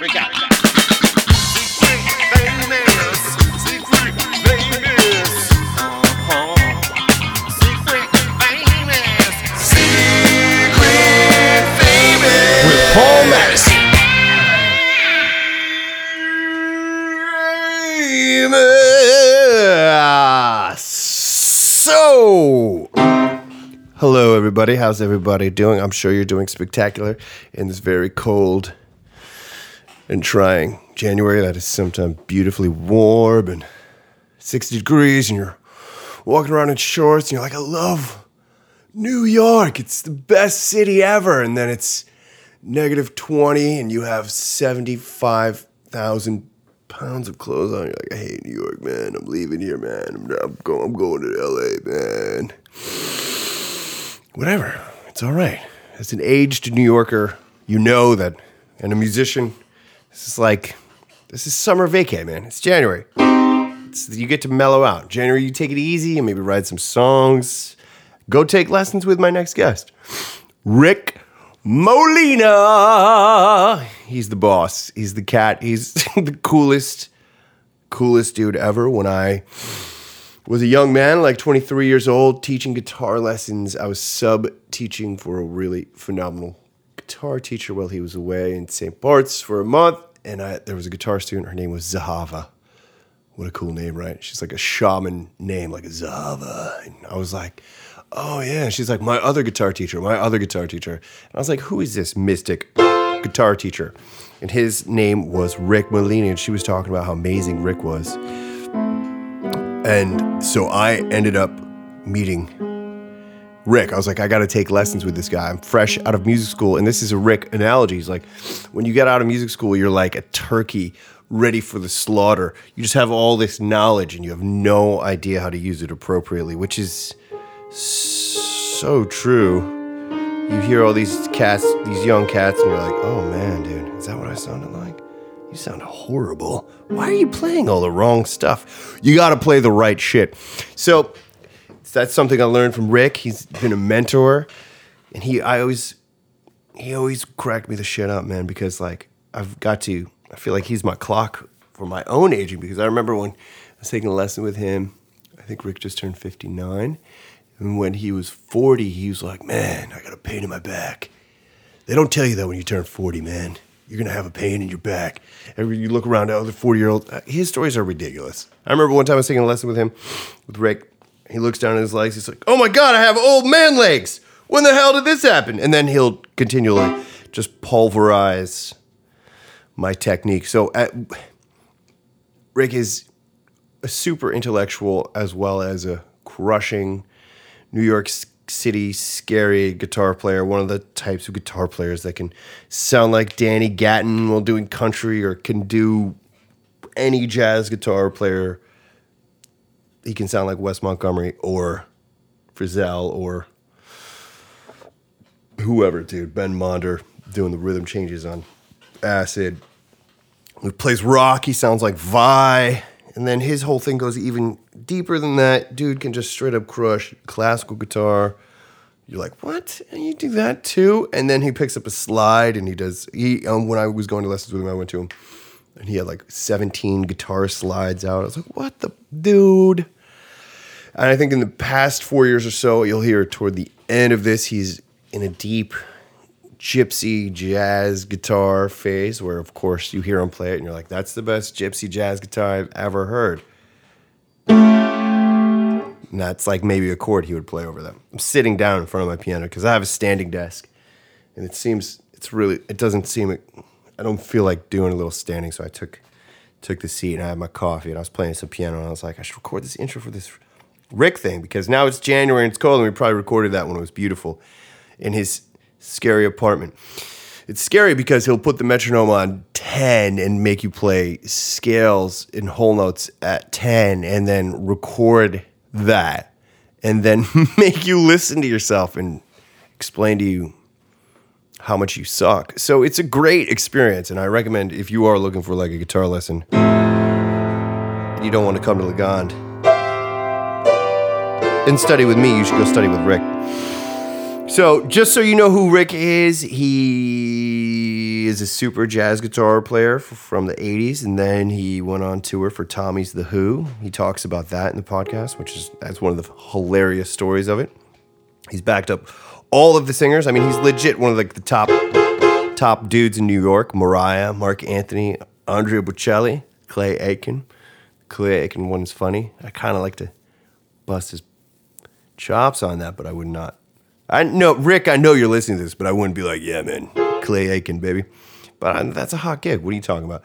With Paul Madison. So, hello everybody. How's everybody doing? I'm sure you're doing spectacular in this very cold and trying January that is sometimes beautifully warm and 60 degrees, and you're walking around in shorts, and you're like, I love New York. It's the best city ever. And then it's negative 20, and you have 75,000 pounds of clothes on. You're like, I hate New York, man. I'm leaving here, man. I'm, I'm, going, I'm going to LA, man. Whatever. It's all right. As an aged New Yorker, you know that, and a musician, this is like, this is summer vacay, man. It's January. It's, you get to mellow out. January, you take it easy and maybe write some songs. Go take lessons with my next guest, Rick Molina. He's the boss. He's the cat. He's the coolest, coolest dude ever. When I was a young man, like 23 years old, teaching guitar lessons, I was sub teaching for a really phenomenal guitar teacher while he was away in St. Bart's for a month. And I, there was a guitar student. Her name was Zahava. What a cool name, right? She's like a shaman name, like a Zava. And I was like, oh yeah. She's like, my other guitar teacher, my other guitar teacher. And I was like, who is this mystic guitar teacher? And his name was Rick Molina. And she was talking about how amazing Rick was. And so I ended up meeting Rick. I was like, I got to take lessons with this guy. I'm fresh out of music school. And this is a Rick analogy. He's like, when you get out of music school, you're like a turkey ready for the slaughter. You just have all this knowledge and you have no idea how to use it appropriately, which is so true. You hear all these cats, these young cats, and you're like, oh man, dude, is that what I sounded like? You sound horrible. Why are you playing all the wrong stuff? You got to play the right shit. So that's something I learned from Rick. He's been a mentor, and he, I always, he always cracked me the shit up, man, because like I've got to, I feel like he's my clock for my own aging because I remember when I was taking a lesson with him. I think Rick just turned 59. And when he was 40, he was like, Man, I got a pain in my back. They don't tell you that when you turn 40, man. You're going to have a pain in your back. Every you look around at other 40 year olds, uh, his stories are ridiculous. I remember one time I was taking a lesson with him, with Rick. He looks down at his legs. He's like, Oh my God, I have old man legs. When the hell did this happen? And then he'll continually just pulverize my technique. So at, Rick is a super intellectual as well as a crushing New York City scary guitar player, one of the types of guitar players that can sound like Danny Gatton while doing country or can do any jazz guitar player. He can sound like Wes Montgomery or Frisell or whoever, dude. Ben Monder doing the rhythm changes on acid. He plays rock, he sounds like Vai. And then his whole thing goes even deeper than that. Dude can just straight up crush classical guitar. You're like, what? And you do that too? And then he picks up a slide and he does. He um, when I was going to lessons with him, I went to him, and he had like 17 guitar slides out. I was like, what the dude? And I think in the past four years or so, you'll hear toward the end of this, he's in a deep gypsy jazz guitar phase where of course you hear him play it and you're like that's the best gypsy jazz guitar i've ever heard. And that's like maybe a chord he would play over them i'm sitting down in front of my piano because i have a standing desk and it seems it's really it doesn't seem i don't feel like doing a little standing. So i took took the seat and i had my coffee and i was playing some piano and i was like i should record this intro for this rick thing because now it's january and it's cold and we probably recorded that when it was beautiful in his scary apartment. It's scary because he'll put the metronome on 10 and make you play scales in whole notes at 10 and then record that and then make you listen to yourself and explain to you how much you suck. So it's a great experience and I recommend if you are looking for like a guitar lesson you don't want to come to Legond and study with me, you should go study with Rick. So, just so you know who Rick is, he is a super jazz guitar player from the 80s, and then he went on tour for Tommy's The Who. He talks about that in the podcast, which is that's one of the hilarious stories of it. He's backed up all of the singers. I mean, he's legit one of like the top top dudes in New York. Mariah, Marc Anthony, Andrea Bocelli, Clay Aiken. Clay Aiken one is funny. I kind of like to bust his chops on that, but I would not. I know Rick. I know you're listening to this, but I wouldn't be like, yeah, man, Clay Aiken, baby. But I, that's a hot gig. What are you talking about?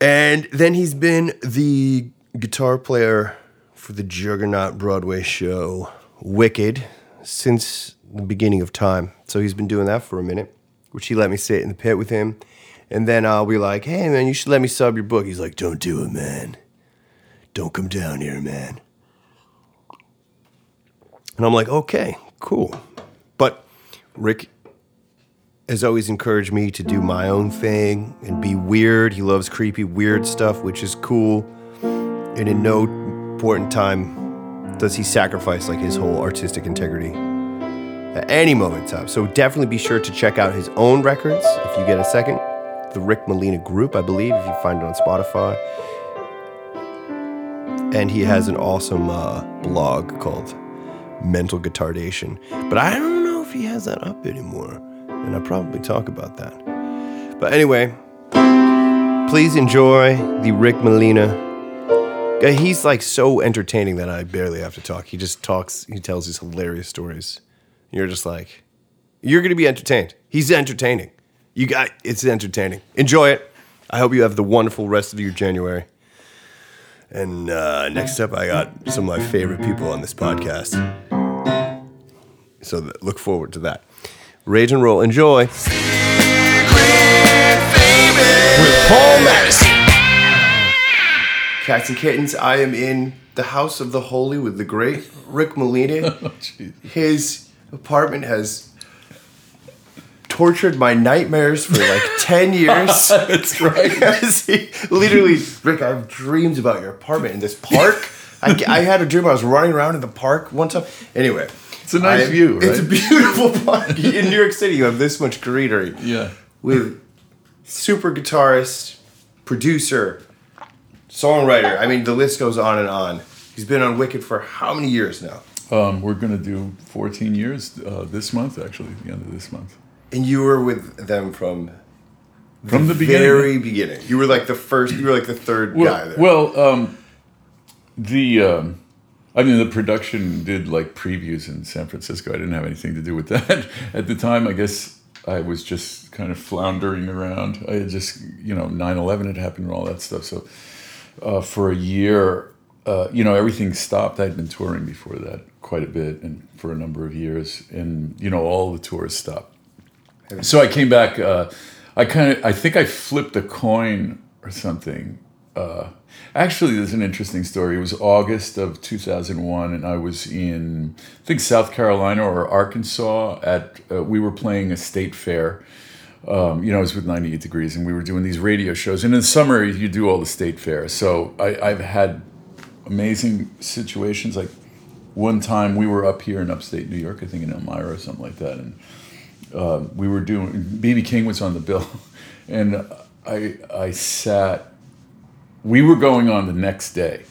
And then he's been the guitar player for the Juggernaut Broadway show Wicked since the beginning of time. So he's been doing that for a minute, which he let me sit in the pit with him. And then I'll be like, hey, man, you should let me sub your book. He's like, don't do it, man. Don't come down here, man. And I'm like, okay, cool. But Rick has always encouraged me to do my own thing and be weird. He loves creepy, weird stuff, which is cool. And in no important time does he sacrifice like his whole artistic integrity at any moment in time. So definitely be sure to check out his own records if you get a second. The Rick Molina Group, I believe, if you find it on Spotify. And he has an awesome uh, blog called Mental Guitardation. But I don't know if he has that up anymore. And I'll probably talk about that. But anyway, please enjoy the Rick Molina. He's like so entertaining that I barely have to talk. He just talks, he tells these hilarious stories. You're just like, you're going to be entertained. He's entertaining. You got it's entertaining. Enjoy it. I hope you have the wonderful rest of your January. And uh, next up, I got some of my favorite people on this podcast. So th- look forward to that. Rage and roll. Enjoy. With Paul Madison. Cats and kittens, I am in the house of the holy with the great Rick Molina. Oh, His apartment has tortured my nightmares for like 10 years. That's right. Yes, he- literally, Rick, I have dreams about your apartment in this park. I, I had a dream I was running around in the park one time. Anyway, It's a nice I- view, It's a beautiful park. In New York City, you have this much greenery Yeah. with super guitarist, producer, songwriter. I mean, the list goes on and on. He's been on Wicked for how many years now? Um, we're going to do 14 years uh, this month, actually, the end of this month. And you were with them from From the beginning. very beginning. You were like the first. You were like the third guy well, there. well um, the um, I mean, the production did like previews in San Francisco. I didn't have anything to do with that at the time. I guess I was just kind of floundering around. I had just, you know, 9/11 had happened and all that stuff. So uh, for a year, uh, you know, everything stopped. I'd been touring before that quite a bit and for a number of years, and you know, all the tours stopped. So I came back. Uh, I kind of, I think I flipped a coin or something. Uh, actually, there's an interesting story. It was August of 2001, and I was in, I think South Carolina or Arkansas. At uh, we were playing a state fair. Um, you know, it was with 98 degrees, and we were doing these radio shows. And in the summer, you do all the state fairs. So I, I've had amazing situations. Like one time, we were up here in upstate New York, I think in Elmira or something like that, and uh, we were doing BB King was on the bill, and I I sat. We were going on the next day,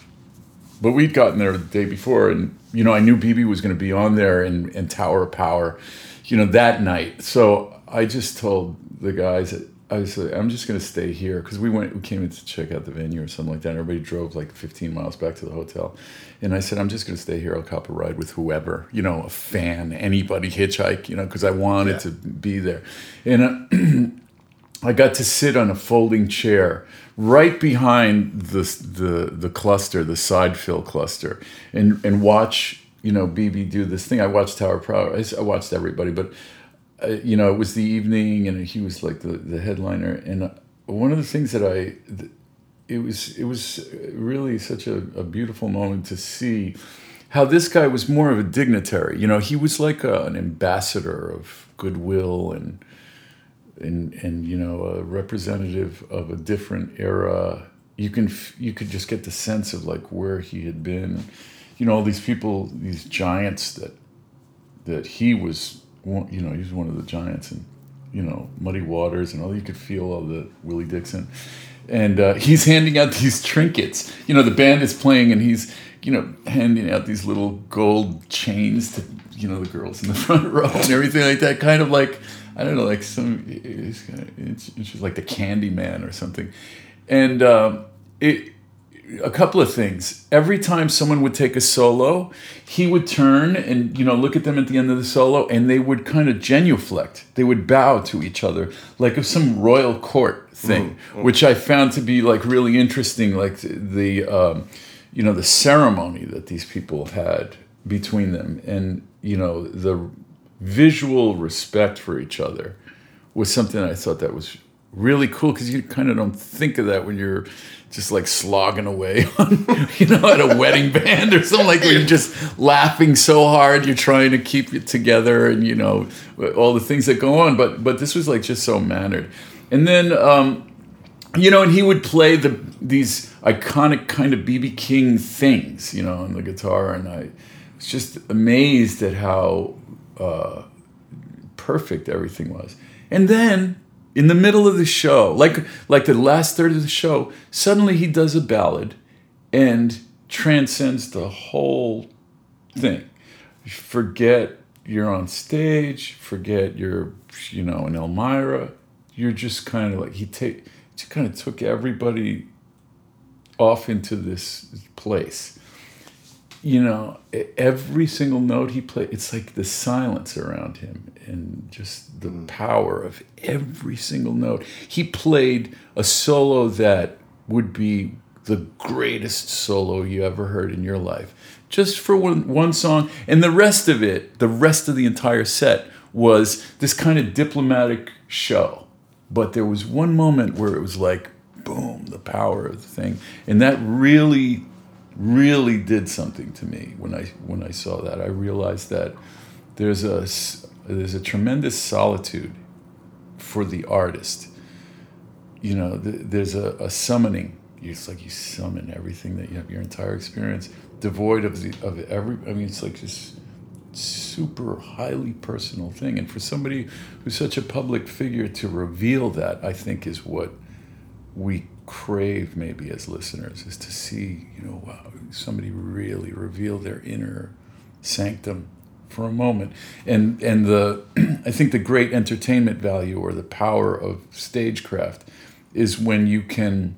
but we'd gotten there the day before, and you know I knew BB was going to be on there and and Tower of Power, you know that night. So I just told the guys that I like, I'm just going to stay here because we went we came in to check out the venue or something like that. And everybody drove like 15 miles back to the hotel, and I said I'm just going to stay here. I'll cop a ride with whoever, you know, a fan, anybody, hitchhike, you know, because I wanted Yeah. to be there, and. Uh, I got to sit on a folding chair right behind the the the cluster, the side fill cluster, and and watch you know BB do this thing. I watched Tower Power. I, watched everybody, but uh, you know it was the evening, and he was like the the headliner. And uh, one of the things that I it was it was really such a, a beautiful moment to see how this guy was more of a dignitary. You know, he was like a, an ambassador of goodwill and and and you know a representative of a different era you can you could just get the sense of like where he had been you know all these people these giants that that he was you know he was one of the giants and you know, Muddy Waters and all. You could feel all the Willie Dixon, and uh, he's handing out these trinkets. You know, the band is playing, and he's you know handing out these little gold chains to you know the girls in the front row and everything like that. Kind of like I don't know, like some it's, kind of, it's, it's just like the Candy Man or something, and um, it a couple of things. Every time someone would take a solo, he would turn and you know look at them at the end of the solo, and they would kind of genuflect. They would bow to each other like of some royal court thing, which I found to be like really interesting. Like the, the um, you know the ceremony that these people had between them, and you know the visual respect for each other was something I thought that was really cool because you kind of don't think of that when you're just like slogging away on, you know, at a wedding band or something like where you're just laughing so hard you're trying to keep it together and you know all the things that go on. But but this was like just so mannered, and then. um you know, and he would play the these iconic kind of BB King things, you know, on the guitar, and I was just amazed at how uh, perfect everything was. And then in the middle of the show, like like the last third of the show, suddenly he does a ballad and transcends the whole thing. Forget you're on stage, forget you're you know in Elmira. You're just kind of like he take kind of took everybody off into this place you know, every single note he played, it's like the silence around him and just the mm. power of every single note. He played a solo that would be the greatest solo you ever heard in your life, just for one, one song. And the rest of it, the rest of the entire set, was this kind of diplomatic show. But there was one moment where it was like, boom, the power of the thing. And that really really did something to me when I when I saw that. I realized that there's a there's a tremendous solitude for the artist. You know, th- there's a, a summoning. It's like you summon everything that you have, your entire experience, devoid of the of every. I mean, it's like this super highly personal thing, and for somebody who's such a public figure to reveal that, I think is what we crave maybe as listeners is to see you know wow somebody really reveal their inner sanctum for a moment. And and the i think the great entertainment value or the power of stagecraft is when you can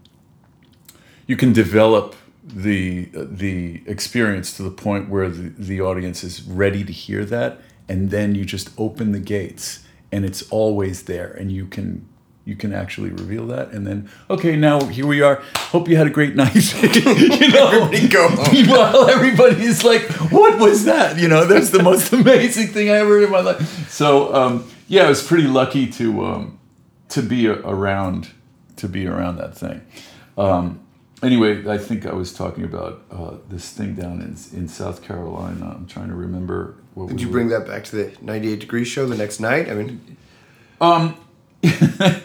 you can develop the the experience to the point where the, the audience is ready to hear that. And then you just open the gates and it's always there and you can you can actually reveal that. And then okay now here we are. Hope you had a great night. You know? Everybody go home. meanwhile everybody is like what was that? You know that's the most amazing thing i ever heard in my life. So um, yeah i was pretty lucky to um, to be around to be around that thing. Um, anyway i think i was talking about uh, this thing down in, in south carolina. I'm trying to remember what Did you were- bring that back to the 98 degree show the next night? I mean,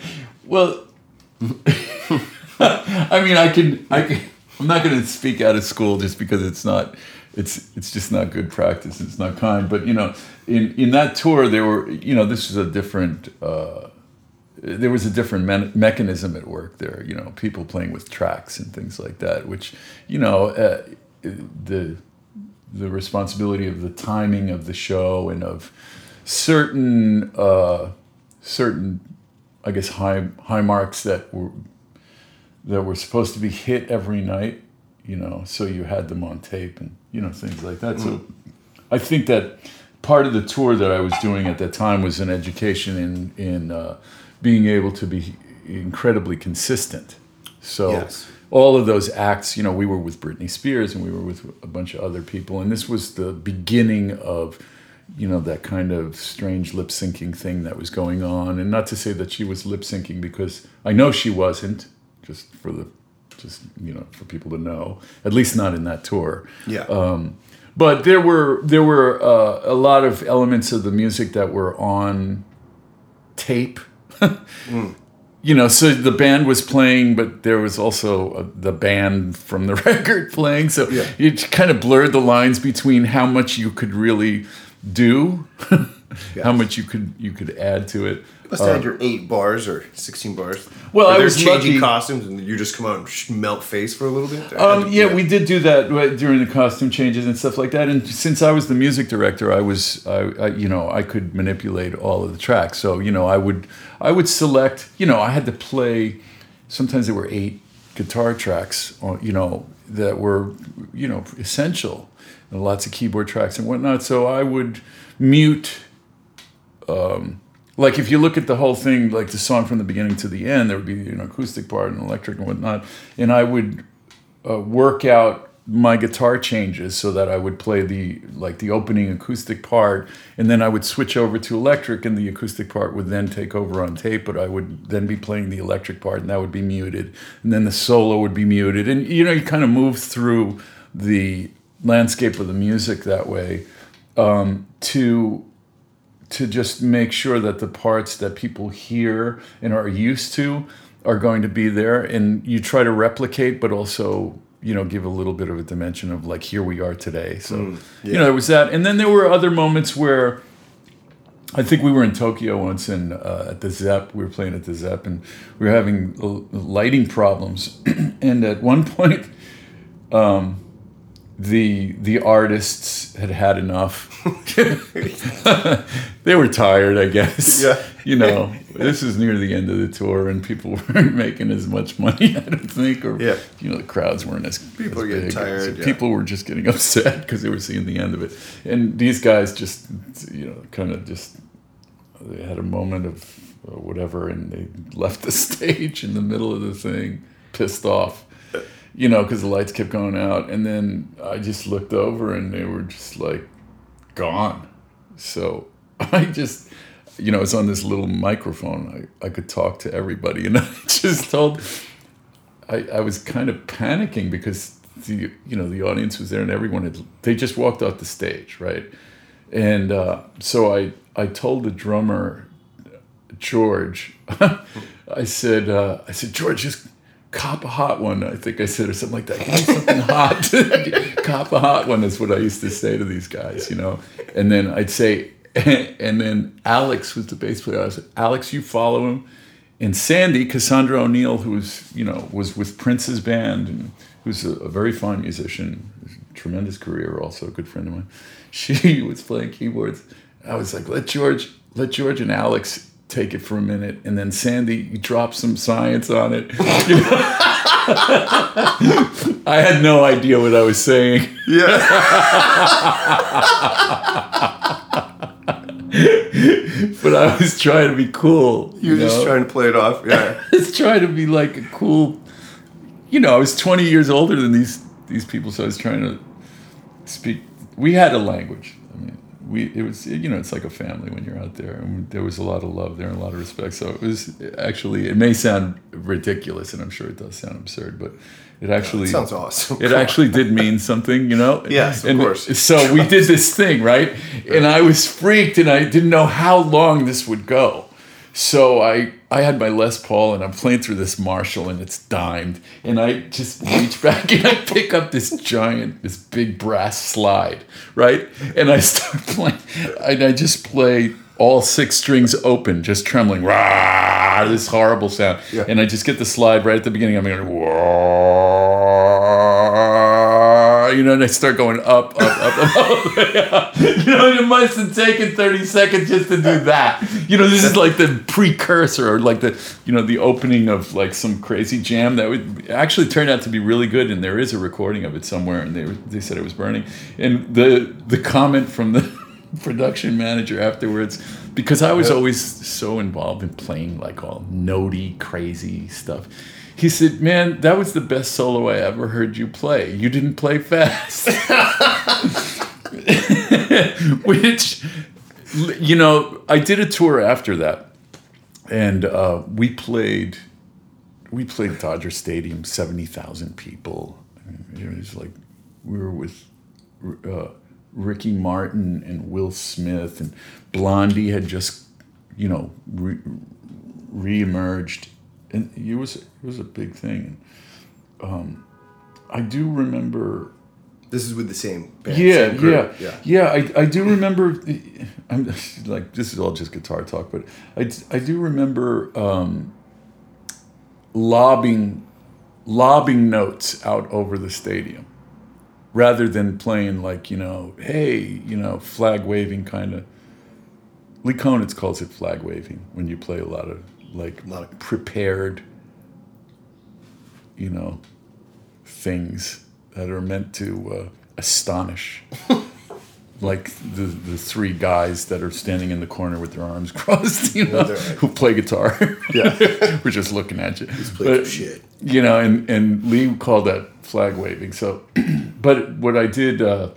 Well, I mean, I can, I can. I'm not going to speak out of school just because it's not, it's, it's just not good practice. It's not kind. But you know, in in that tour, there were, you know, this was a different. Uh, there was a different me- mechanism at work there. You know, people playing with tracks and things like that, which, you know, uh, the the responsibility of the timing of the show and of certain uh, certain I guess high high marks that were that were supposed to be hit every night, you know, so you had them on tape and you know things like that. So I think that part of the tour that I was doing at that time was an education in in uh, being able to be incredibly consistent. So Yes. all of those acts, you know, we were with Britney Spears and we were with a bunch of other people, and this was the beginning of, you know, that kind of strange lip syncing thing that was going on. And not to say that she was lip syncing because I know she wasn't, just for the, just you know, for people to know, at least not in that tour. yeah. Um, but there were there were uh, a lot of elements of the music that were on tape. You know, so the band was playing, but there was also uh the band from the record playing. So Yeah. it kind of blurred the lines between how much you could really do how much you could you could add to it. You must have had your eight bars or sixteen bars. Well, I was changing lucky- costumes, and you just come out and sh- melt face for a little bit. Um, yeah, we did do that right, during the costume changes and stuff like that. And since I was the music director, I was, I, I, you know, I could manipulate all of the tracks. So you know, I would, I would select. You know, I had to play. Sometimes there were eight guitar tracks, or you know, that were, you know, essential, and lots of keyboard tracks and whatnot. So I would mute like if you look at the whole thing, like the song from the beginning to the end, there would be an acoustic part and electric and whatnot, and I would uh, work out my guitar changes so that I would play the like the opening acoustic part, and then I would switch over to electric, and the acoustic part would then take over on tape, but I would then be playing the electric part, and that would be muted, and then the solo would be muted, and you know you kind of move through the landscape of the music that way um, to to just make sure that the parts that people hear and are used to are going to be there. And you try to replicate but also you know give a little bit of a dimension of like here we are today. So you know it was that. And then there were other moments where I think we were in Tokyo once and uh, at the Zepp, we were playing at the Zepp and we were having l- lighting problems. and at one point, um, the the artists had had enough. they were tired, I guess. Yeah. You know, this is near the end of the tour, and people weren't making as much money. I don't think, or Yeah. you know, the crowds weren't as People as getting big. tired, So yeah. People were just getting upset because they were seeing the end of it, and these guys just, you know, kind of just they had a moment of uh, whatever, and they left the stage in the middle of the thing, pissed off you know, because the lights kept going out. And then I just looked over and they were just like gone. So I just, you know, it's on this little microphone. I, I could talk to everybody. And I just told, I, I was kind of panicking because the, you know, the audience was there and everyone had, they just walked off the stage, right? And uh, so I, I told the drummer, George, I said, uh, I said, George, just cop a hot one. I think I said or something like that. Give me something hot. cop a hot one is what I used to say to these guys, you know. And then I'd say, and then Alex was the bass player. I said, Alex, you follow him. And Sandy, Cassandra O'Neal, who was, you know, was with Prince's band and who's a, a very fine musician, tremendous career, also a good friend of mine. She was playing keyboards. I was like, let George, let George and Alex take it for a minute, and then Sandy you drop some science on it. You? I had no idea what I was saying. yeah. but I was trying to be cool. You're just know? trying to play it off. Yeah. I was trying to be like a cool. You know, I was 20 years older than these these people, so I was trying to speak. We had a language. We it was you know it's like a family when you're out there, and there was a lot of love there and a lot of respect. So it was actually it may sound ridiculous, and I'm sure it does sound absurd, but it actually Sounds awesome. it actually did mean something, you know? Yes, of and course. So we did this thing, right? And I was freaked and I didn't know how long this would go. So I I had my Les Paul and I'm playing through this Marshall and it's dimed. And I just reach back and I pick up this giant, this big brass slide, right? And I start playing and I just play all six strings open, just trembling. Rah, this horrible sound. Yeah. And I just get the slide right at the beginning. I'm going, whoa, you know, and I start going up, up, up, up, up. you know, and it must have taken 30 seconds just to do that. You know, this is like the precursor or like the, you know, the opening of like some crazy jam that would actually turned out to be really good. And there is a recording of it somewhere and they, they said it was burning. And the, the comment from the production manager afterwards, because I was always so involved in playing like all notey, crazy stuff. He said, "Man, that was the best solo I ever heard you play. You didn't play fast." Which, you know, I did a tour after that, and uh, we played. We played Dodger Stadium, seventy thousand people. It was like we were with uh, Ricky Martin and Will Smith, and Blondie had just, you know, re- reemerged, and it was it was a big thing. Um, I do remember This is with the same band. yeah, same yeah, yeah, yeah. I, I do remember. I'm like this is all just guitar talk, but I, I do remember um, lobbing lobbing notes out over the stadium, rather than playing like you know, hey, you know, flag waving kind of. Lee Konitz calls it flag waving when you play a lot of like a lot of- prepared, you know, things that are meant to uh, astonish. like the, the three guys that are standing in the corner with their arms crossed, you know, who play guitar. Yeah. We're just looking at you. playing some shit. You know, and, and Lee called that flag waving. So, but what I did, uh,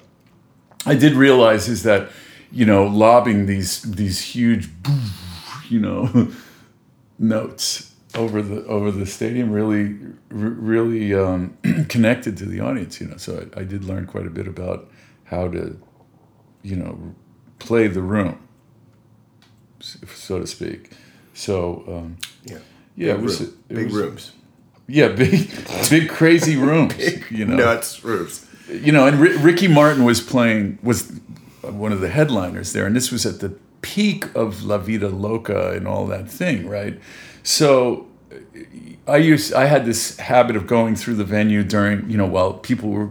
I did realize is that, you know, lobbing these these huge, you know, notes over the over the stadium really r- really um, connected to the audience. You know, so I, I did learn quite a bit about how to, you know, play the room, so to speak. So um, Yeah. yeah, Big, it was, room. big was- rooms. Yeah, big big crazy rooms. you know, Nuts rooms. you know, and R- Ricky Martin was playing was one of the headliners there, and this was at the peak of La Vida Loca and all that thing, right? So I used I had this habit of going through the venue during you know while people were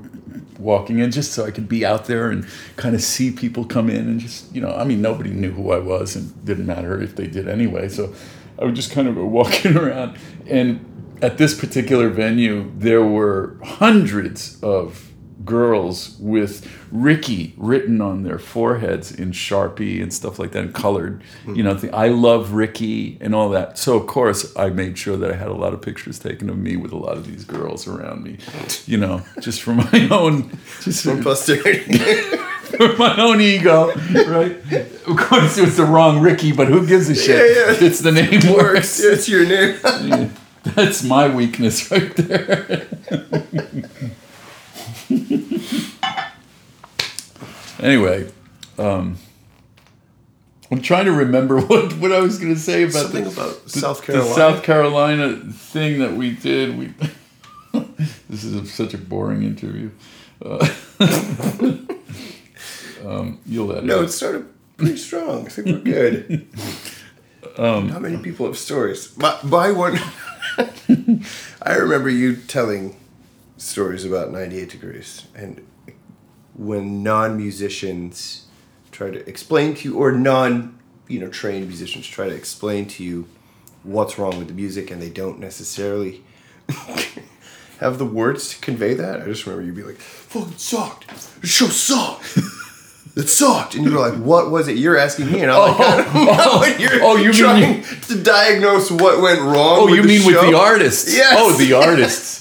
walking in just so I could be out there and kind of see people come in and just you know I mean nobody knew who I was and didn't matter if they did anyway so I would just kind of walking around and at this particular venue there were hundreds of girls with Ricky written on their foreheads in Sharpie and stuff like that, and colored. Hmm. You know, the, I love Ricky and all that. So of course I made sure that I had a lot of pictures taken of me with a lot of these girls around me. You know, just for my own, just for, Posterity. for my own ego, right? Of course it was the wrong Ricky, but who gives a shit? Yeah, yeah. It's the name Works. works. It's your name. That's my weakness right there. anyway, um, I'm trying to remember what, what I was going to say about Something the, about the- South the Carolina. South Carolina thing that we did. We this is a, such a boring interview. Uh, um, you'll let No, it. No, it started pretty strong. I think we're good. Um, How many people have stories? My, my one. I remember you telling stories about 98 Degrees and when non-musicians try to explain to you or non you know trained musicians try to explain to you what's wrong with the music and they don't necessarily have the words to convey that i just remember you'd be like fucking sucked the show sucked it sucked and you were like what was it you're asking me and i'm like I don't oh. know. And you're oh, you mean trying to diagnose what went wrong Oh, you mean with the artists? Yes. Oh, the artists.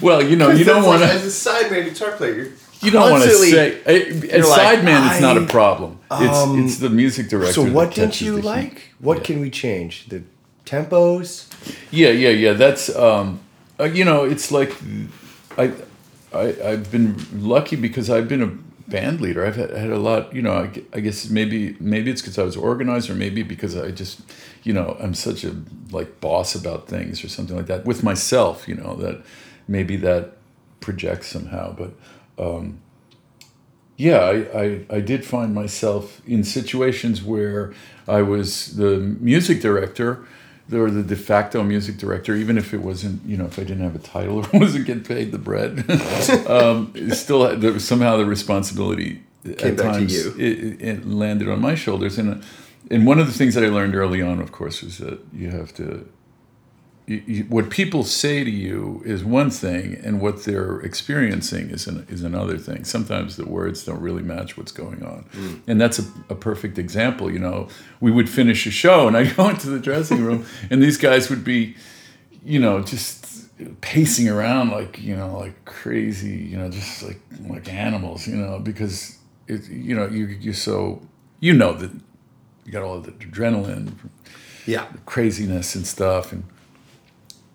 Well, you know, you don't That's want like, to. as a sideman guitar player you're You don't want to say. As like, sideman, it's not a problem. It's um, it's the music director. so what didn't you the heat. like what Yeah. can we change the tempos Yeah, yeah, yeah. That's um, uh, you know, it's like I, I I've been lucky because I've been a band leader. I've had, had a lot. You know, I, I guess maybe maybe it's because I was organized, or maybe because I just, you know, I'm such a like boss about things or something like that with myself. You know that maybe that projects somehow, but. Um, yeah, I, I, I did find myself in situations where I was the music director or the de facto music director, even if it wasn't, you know, if I didn't have a title or wasn't getting paid the bread, um, still had- there was somehow the responsibility Came at back to times it, it landed on my shoulders. And, and one of the things that I learned early on, of course, was that you have to you, you, what people say to you is one thing, and what they're experiencing is an, is another thing. Sometimes the words don't really match what's going on, mm. and that's a, a perfect example. You know, we would finish a show, and I'd go into the dressing room, and these guys would be, you know, just pacing around like you know, like crazy, you know, just like like animals, you know, because it, you know, you you're so you know that you got all the adrenaline yeah craziness and stuff and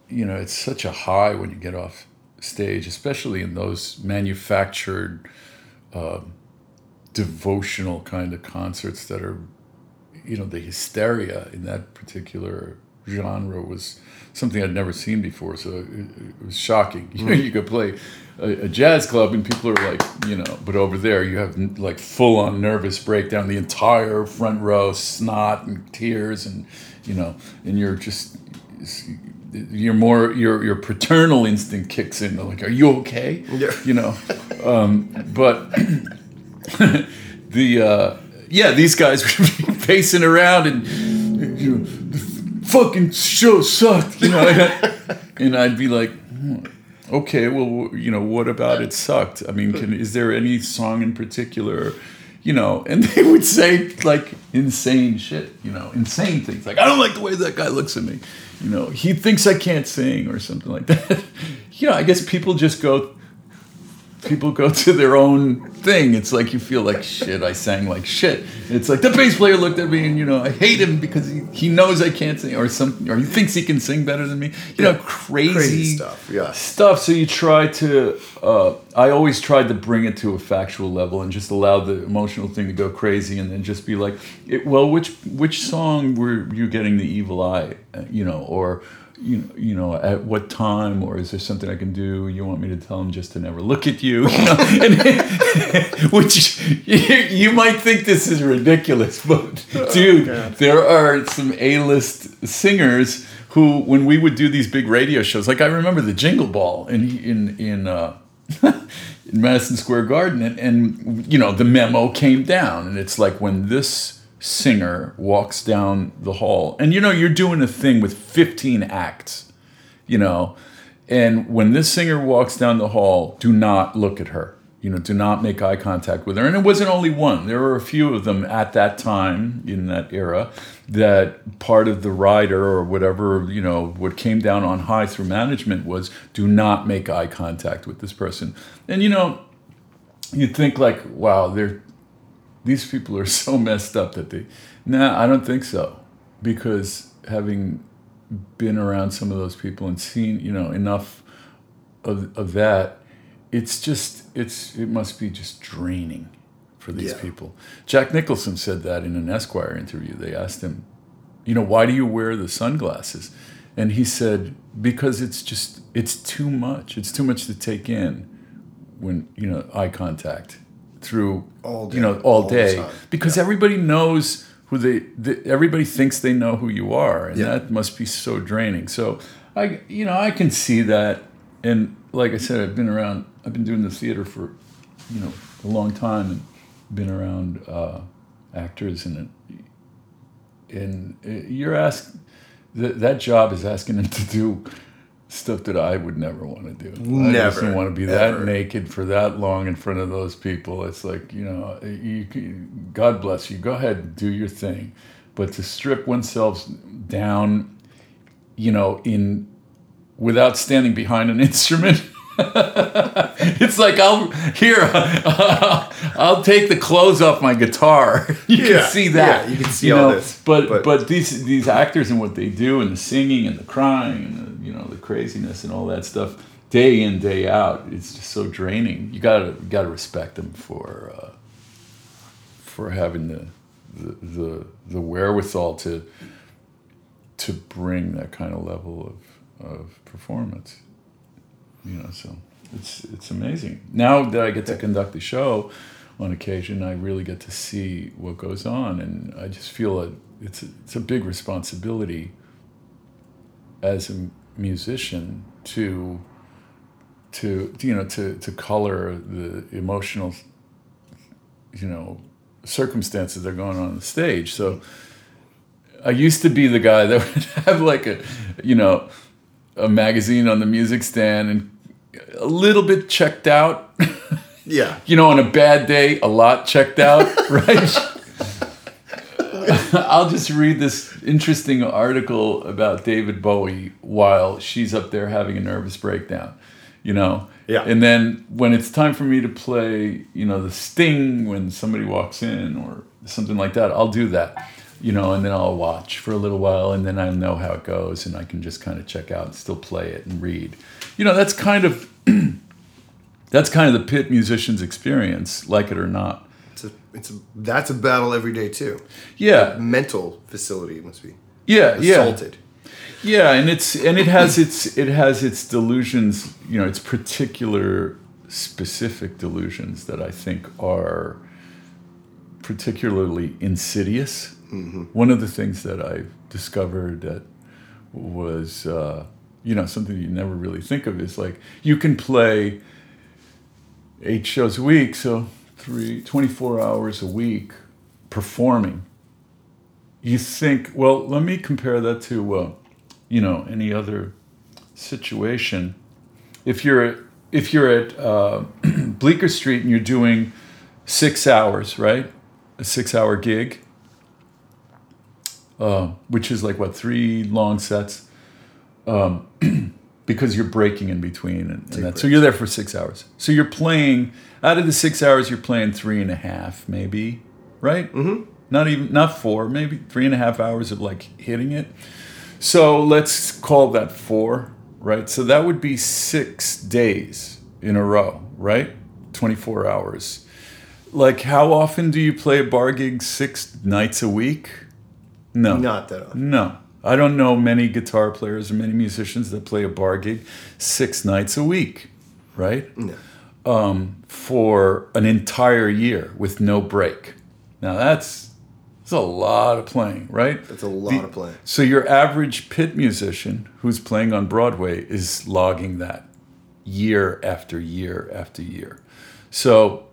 you know it's such a high when you get off stage especially in those manufactured um, devotional kind of concerts that are you know the hysteria in that particular genre was something I'd never seen before. So it, it was shocking. You know, you could play a, a jazz club and people are like, you know, but over there you have n- like full on nervous breakdown. The entire front row, snot and tears, and you know, and you're just you're more your your paternal instinct kicks in. Like, are you okay? Yeah. You know, um, but the uh, yeah, these guys would be pacing around and you know, the fucking show sucked. You know, and I'd be like. "Hmm, Okay, well, you know, what about it sucked? I mean, can, is there any song in particular, you know? And they would say like insane shit, you know, insane things. Like, I don't like the way that guy looks at me. You know, he thinks I can't sing or something like that. you know, I guess people just go, people go to their own thing. It's like you feel like shit. I sang like shit. It's like the bass player looked at me and you know I hate him because he, he knows I can't sing or something or he thinks he can sing better than me. You know, crazy, Crazy stuff, yeah. stuff. So you try to. Uh, I always tried to bring it to a factual level and just allow the emotional thing to go crazy and then just be like, it, well, which which song were you getting the evil eye? uh, You know, or you know, you know, at what time, or is there something I can do? You want me to tell him just to never look at you? you know? and, which you, you might think this is ridiculous, but dude, there are some A-list singers who, when we would do these big radio shows, like I remember the Jingle Ball in in in. Uh, in Madison Square Garden, and, and you know the memo came down, and it's like when this singer walks down the hall, and you know you're doing a thing with 15 acts, you know, and when this singer walks down the hall, do not look at her. You know, do not make eye contact with her. And it wasn't only one. There were a few of them at that time in that era that part of the rider or whatever, you know, what came down on high through management was do not make eye contact with this person. And you know, you'd think like, wow, they're these people are so messed up that they nah, I don't think so. Because having been around some of those people and seen, you know, enough of, of that, it's just it's it must be just draining for these Yeah. people. Jack Nicholson said that in an Esquire interview. They asked him, you know, why do you wear the sunglasses? And he said, because it's just it's too much. It's too much to take in when, you know, eye contact through All you know day, all, all day. because everybody knows who they, the everybody thinks they know who you are and Yeah. that must be so draining. So i you know i can see that. And like i said i've been around i've been doing the theater for you know a long time and been around uh, actors and and uh, you're asked that that job is asking them to do stuff that I would never want to do. I just Never, don't want to be ever. that naked for that long in front of those people. It's like you know, eh, you, God bless you. Go ahead, and do your thing, but to strip oneself down, you know, in without standing behind an instrument. it's like I'll here I'll take the clothes off my guitar. You Yeah, can see that. yeah, you can see all this, But, but- but these these actors and what they do and the singing and the crying and the, you know the craziness and all that stuff day in day out it's just so draining. You gotta gotta respect them for uh, for having the, the the the wherewithal to to bring that kind of level of, of performance. You know, so it's it's amazing. Now that I get to conduct the show on occasion, I really get to see what goes on, and I just feel that it's a, it's a big responsibility as a musician to to you know to to color the emotional you know circumstances that are going on on the stage. So I used to be the guy that would have like a you know a magazine on the music stand and a little bit checked out. Yeah. you know, on a bad day, a lot checked out, right? I'll just read this interesting article about David Bowie while she's up there having a nervous breakdown, you know? Yeah. And then when it's time for me to play, you know, the sting when somebody walks in or something like that, I'll do that, you know, and then I'll watch for a little while and then I know how it goes and I can just kind of check out and still play it and read. You know, that's kind of that's kind of the pit musician's experience, like it or not. It's a, that's a battle every day too. Yeah, Mental facility must be yeah, yeah. assaulted. Yeah, and it's and it has its it has its delusions, you know, its particular specific delusions that I think are particularly insidious. One of the things that I discovered that was uh, you know something you never really think of is like you can play eight shows a week, so three 24 hours a week performing. You think, well, let me compare that to uh, you know any other situation. If you're if you're at uh, bleecker street and you're doing six hours right? A six hour gig uh, which is like what three long sets? Um, because you're breaking in between and, and that so you're there for six hours so you're playing out of the six hours you're playing three and a half maybe right mm-hmm. not even not four maybe three and a half hours of like hitting it so let's call that four, right? So that would be six days in a row, right? 24 hours. Like, how often do you play a bar gig six nights a week? No. Not that often. No. I don't know many guitar players or many musicians that play a bar gig six nights a week, right? No. Um, for an entire year with no break. Now that's that's a lot of playing, right? That's a lot The- of playing. So your average pit musician who's playing on Broadway is logging that year after year after year. So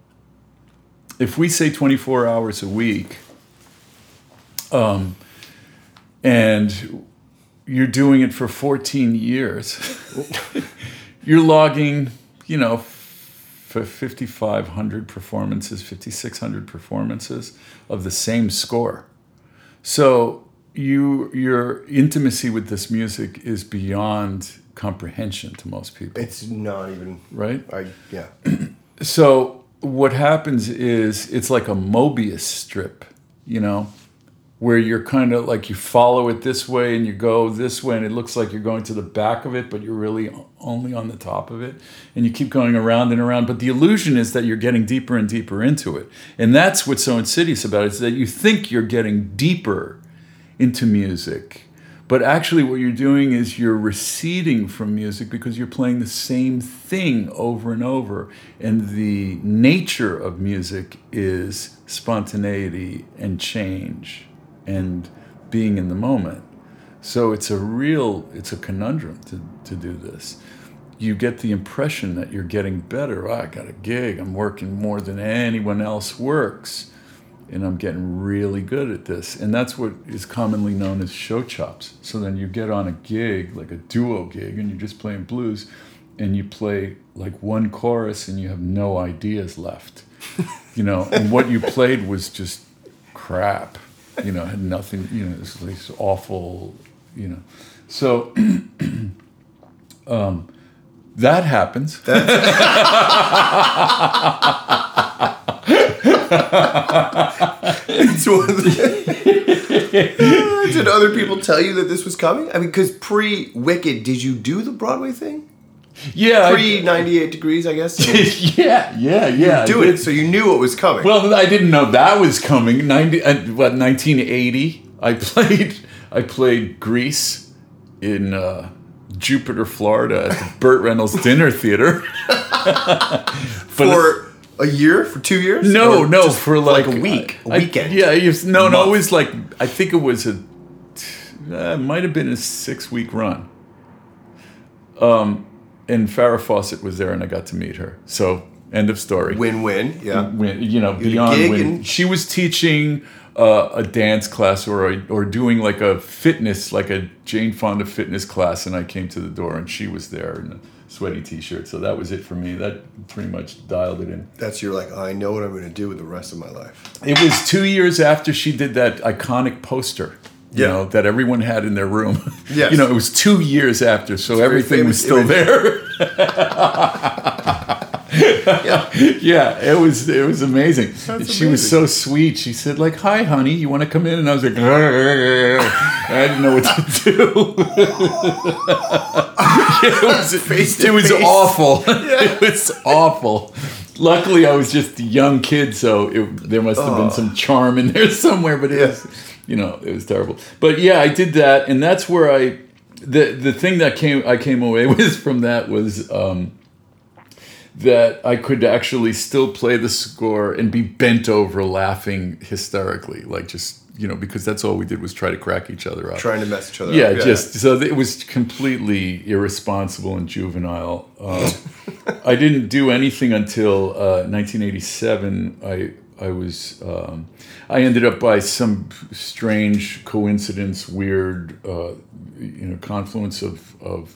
if we say 24 hours a week, um, and you're doing it for 14 years, you're logging, you know, for 5,500 performances, 5,600 performances of the same score. So you your intimacy with this music is beyond comprehension to most people, It's not even. right? I yeah. So what happens is it's like a Mobius strip, you know, where you're kind of like you follow it this way and you go this way and it looks like you're going to the back of it, but you're really only on the top of it. And you keep going around and around. But the illusion is that you're getting deeper and deeper into it. And that's what's so insidious about it is that you think you're getting deeper into music. But actually, what you're doing is you're receding from music because you're playing the same thing over and over. And the nature of music is spontaneity and change and being in the moment. So it's a real, it's a conundrum to, to do this. You get the impression that you're getting better. Oh, I got a gig. I'm working more than anyone else works and I'm getting really good at this. And that's what is commonly known as show chops. So then you get on a gig, like a duo gig, and you're just playing blues, and you play like one chorus and you have no ideas left. you know, and what you played was just crap. You know, had nothing, you know, this awful, you know. So um, that happens. It's one of the- Did other people tell you that this was coming? I mean, because pre Wicked, did you do the Broadway thing? Yeah. I- Pre 98 degrees, I guess. yeah, yeah, yeah. I do it, so you knew what was coming. Well, I didn't know that was coming. Ninety, uh, what, nineteen eighty? I played, I played Grease in uh, Jupiter, Florida, at the Burt Reynolds Dinner Theater. For a year, for two years? no, no, for like, a week, a I- weekend. yeah, it was, no, no, it was like I think it was a, uh, it might have been a six week run. Um, and Farrah Fawcett was there, and I got to meet her. So end of story. Win-win. Yeah. when you know a beyond win. and- she was teaching uh, a dance class or a, or doing like a fitness like a Jane Fonda fitness class and I came to the door and she was there in a sweaty t-shirt so that was it for me that pretty much dialed it in That's your like. I know what I'm going to do with the rest of my life. it was two years after she did that iconic poster you Yeah. know that everyone had in their room Yes. you know it was two years after so very everything was still image. there yeah, it was it was amazing. she was so sweet. She said like, "Hi, honey, you want to come in?" And I was like, I didn't know what to do. it was, Face it was awful. it was awful. Luckily, I was just a young kid, so it, there must have been oh. some charm in there somewhere. But it Yeah. was, you know, it was terrible. But yeah, I did that, and that's where I the the thing that came I came away with from that was um, that I could actually still play the score and be bent over laughing hysterically, like just you know because that's all we did was try to crack each other up. Trying to mess each other yeah, up. Yeah, just so it was completely irresponsible and juvenile. Uh, I didn't do anything until uh, 1987. I I was um, I ended up by some strange coincidence, weird uh, you know confluence of of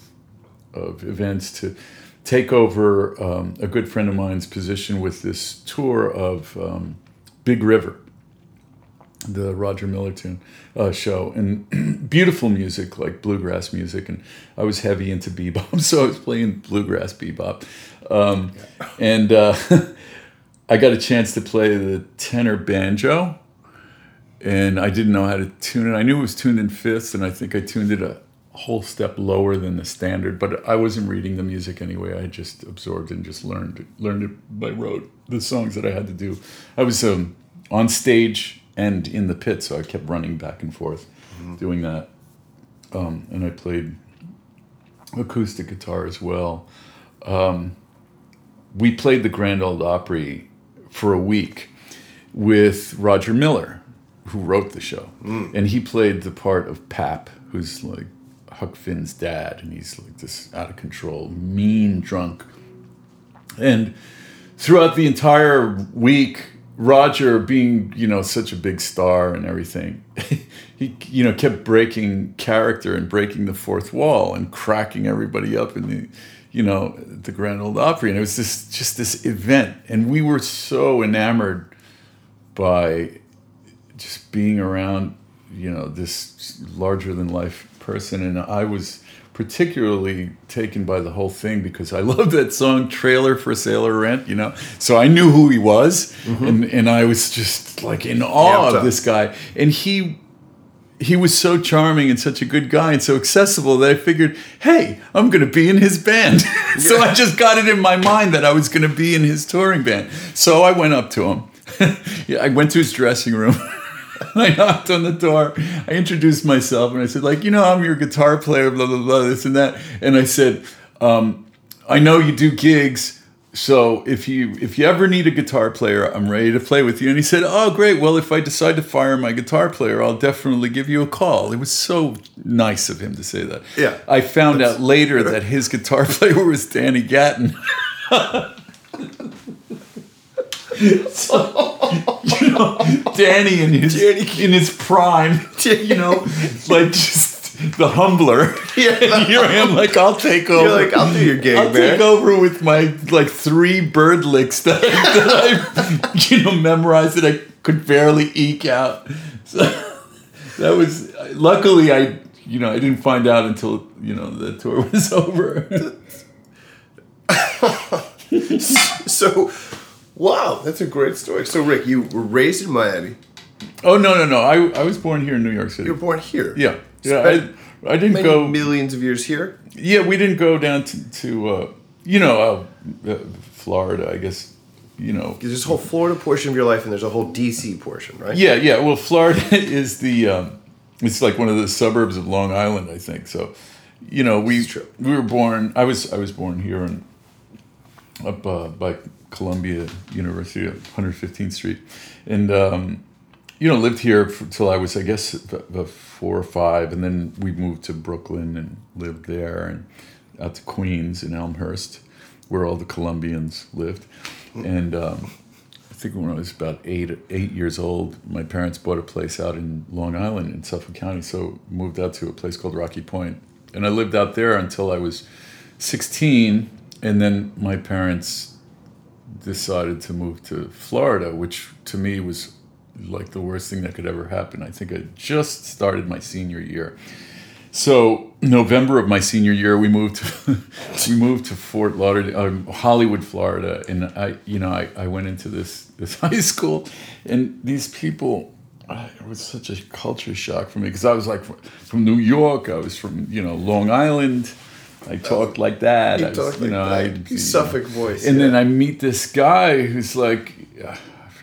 of events to take over um, a good friend of mine's position with this tour of um, Big River, the Roger Miller tune uh, show, and beautiful music like bluegrass music. And I was heavy into bebop, so I was playing bluegrass bebop, um, and uh, I got a chance to play the tenor banjo. And I didn't know how to tune it. I knew it was tuned in fifths, and I think I tuned it a whole step lower than the standard. But I wasn't reading the music anyway. I just absorbed and just learned it, learned it by rote. The songs that I had to do. I was um, on stage and in the pit, so I kept running back and forth, doing that. Um, and I played acoustic guitar as well. Um, we played the Grand Ole Opry for a week with Roger Miller, who wrote the show, mm. and he played the part of Pap, who's like Huck Finn's dad, and he's like this out of control, mean drunk. And throughout the entire week, Roger, being you know such a big star and everything, he you know kept breaking character and breaking the fourth wall and cracking everybody up in the you know the Grand Ole Opry, and it was this just this event, and we were so enamored by just being around you know this larger than life person. And i was particularly taken by the whole thing because i love that song trailer for sailor rent you know? So i knew who he was. Mm-hmm. And, and i was just like in awe Amped of this guy. And he he was so charming and such a good guy and so accessible that I figured, hey, I'm going to be in his band. so I just got it in my mind that I was going to be in his touring band. So I went up to him. yeah, I went to his dressing room. I knocked on the door. I introduced myself and I said, like, you know, I'm your guitar player, blah, blah, blah, this and that. And I said, um, I know you do gigs. So if you if you ever need a guitar player, I'm ready to play with you. And he said, "Oh, great. Well, if I decide to fire my guitar player, I'll definitely give you a call." It was so nice of him to say that. Yeah. I found out later that his guitar player was Danny Gatton. so, you know, Danny in his Danny- in his prime, you know, like just the humbler. Yeah. I am, like I'll take over. You're like, I'll do your gig, I'll man. take over with my like three bird licks that, that I, you know, memorized that I could barely eke out. So that was luckily I, you know, I didn't find out until you know the tour was over. So, wow, that's a great story. So, Rick, you were raised in Miami. oh no, no, no! I I was born here in New York City. You were born here. yeah, yeah. I, I didn't Many go. millions of years here. Yeah, we didn't go down to, to uh, you know, uh, uh, Florida. I guess you know. There's this whole Florida portion of your life, and there's a whole DC portion, right? Yeah, yeah. Well, Florida is the um, it's like one of the suburbs of Long Island, I think. So, you know, we we were born. I was I was born here in up uh, by Columbia University, 115th Street, and um, you know lived here for, till I was I guess four or five, and then we moved to Brooklyn and lived there, and out to Queens in Elmhurst, where all the Colombians lived, and. Um, I think when I was about eight eight years old, my parents bought a place out in Long Island in Suffolk County, so moved out to a place called Rocky Point, and I lived out there until I was sixteen, and then my parents decided to move to Florida, which to me was like the worst thing that could ever happen. I think I just started my senior year. So November of my senior year, we moved to we moved to Fort Lauderdale, um, Hollywood, Florida, and I, you know, I, I went into this this high school, and these people, uh, it was such a culture shock for me because I was like from, from New York, I was from you know Long Island, I talked like that, You I was, you like know, that. I Suffolk voice. and yeah. then I meet this guy who's like, uh,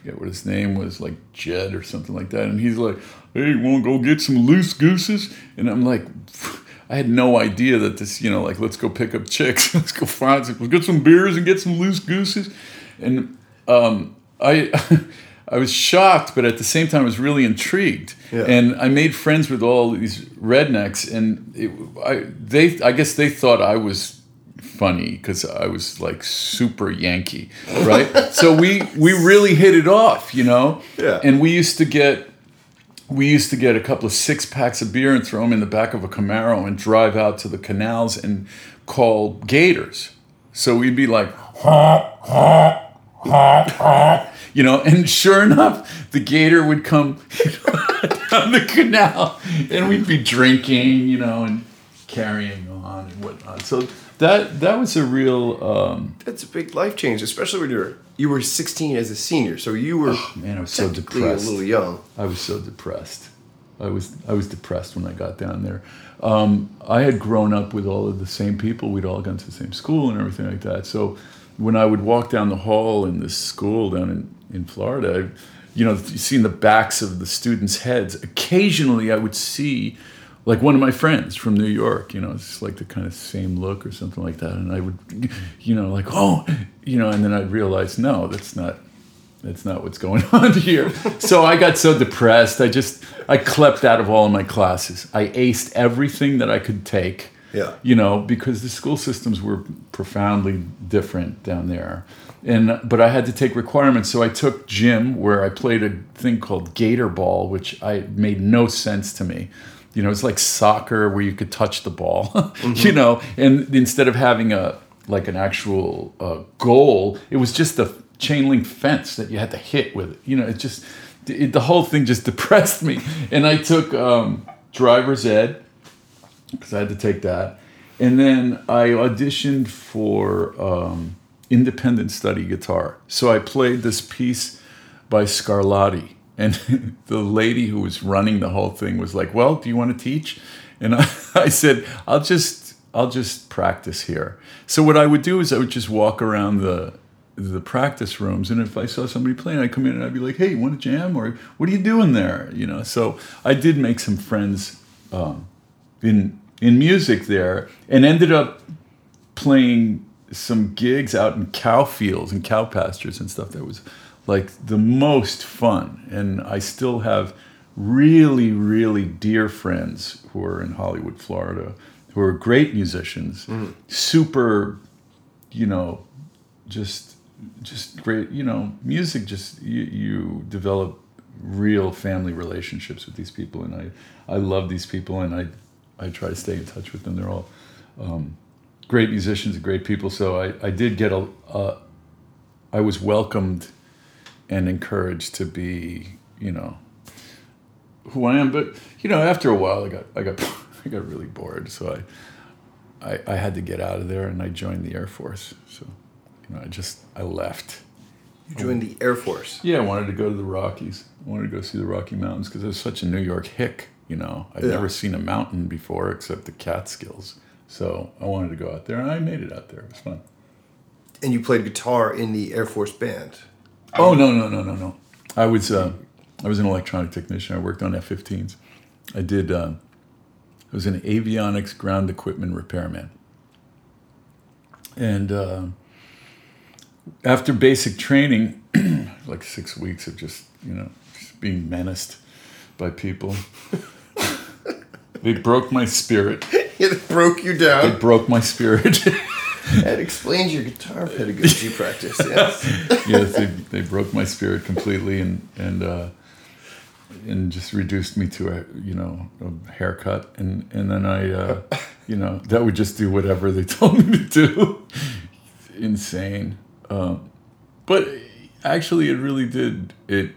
forget what his name was, like Jed or something like that. And he's like, hey, you want to go get some loose gooses? And I'm like, I had no idea that this, you know, like let's go pick up chicks, let's go find, some, let's get some beers and get some loose gooses, and um, I. I was shocked, but at the same time, I was really intrigued, Yeah. and I made friends with all these rednecks, and it, I they I guess they thought I was funny because I was like super Yankee, right? so we we really hit it off, you know. Yeah. And we used to get we used to get a couple of six packs of beer and throw them in the back of a Camaro and drive out to the canals and call gators. So we'd be like, you know, and sure enough, the gator would come down the canal and we'd be drinking, you know, and carrying on and whatnot. So that that was a real um, That's a big life change, especially when you're you were 16 as a senior, so you were man, I was so depressed. a little young. I was so depressed. I was I was depressed when I got down there. Um, I had grown up with all of the same people. We'd all gone to the same school and everything like that. So when I would walk down the hall in this school down in, in Florida, I, you know, you seen the backs of the students' heads. Occasionally, I would see like one of my friends from New York. You know, it's like the kind of same look or something like that, and I would, you know, like oh, you know, and then I'd realize no, that's not that's not what's going on here. So I got so depressed. I just I clept out of all of my classes. I aced everything that I could take. Yeah. You know, because the school systems were profoundly different down there. And but I had to take requirements. So I took gym where I played a thing called Gator Ball, which I made no sense to me. You know, it's like soccer where you could touch the ball, you know, and instead of having a like an actual uh, goal, it was just a chain link fence that you had to hit with it. You know, it just it, the whole thing just depressed me. And I took um, driver's ed because I had to take that, and then I auditioned for um, independent study guitar. So I played this piece by Scarlatti, and the lady who was running the whole thing was like, "Well, do you want to teach?" And I, I said, "I'll just I'll just practice here." So what I would do is I would just walk around the the practice rooms, and if I saw somebody playing, I'd come in and I'd be like, "Hey, you want to jam?" or "What are you doing there?" You know. So I did make some friends um, in in music there, and ended up playing some gigs out in cow fields and cow pastures and stuff that was like the most fun. And i still have really really dear friends who are in hollywood florida who are great musicians super you know just just great you know music just you, you develop real family relationships with these people. And i i love these people and i i try to stay in touch with them. They're all um, great musicians and great people. So i i did get a, a i was welcomed and encouraged to be you know who i am but you know after a while i got i got i got really bored so i i, I had to get out of there and i joined the air force so you know i just i left You joined the Air Force. yeah, I wanted to go to the Rockies. I wanted to go see the Rocky Mountains because I was such a New York hick. You know, I'd Yeah. never seen a mountain before except the Catskills. So I wanted to go out there, and I made it out there. It was fun. And you played guitar in the Air Force band. Oh no no no no no! I was uh, I was an electronic technician. I worked on F-15s. I did. Uh, I was an avionics ground equipment repairman. And uh, after basic training, like six weeks of just you know just being menaced by people, they broke my spirit. It broke you down. It broke my spirit. That explains your guitar pedagogy practice. Yes. yes, they, they broke my spirit completely and and uh, and just reduced me to a you know a haircut and and then I uh, you know that would just do whatever they told me to do. Insane, um, but actually it really did it.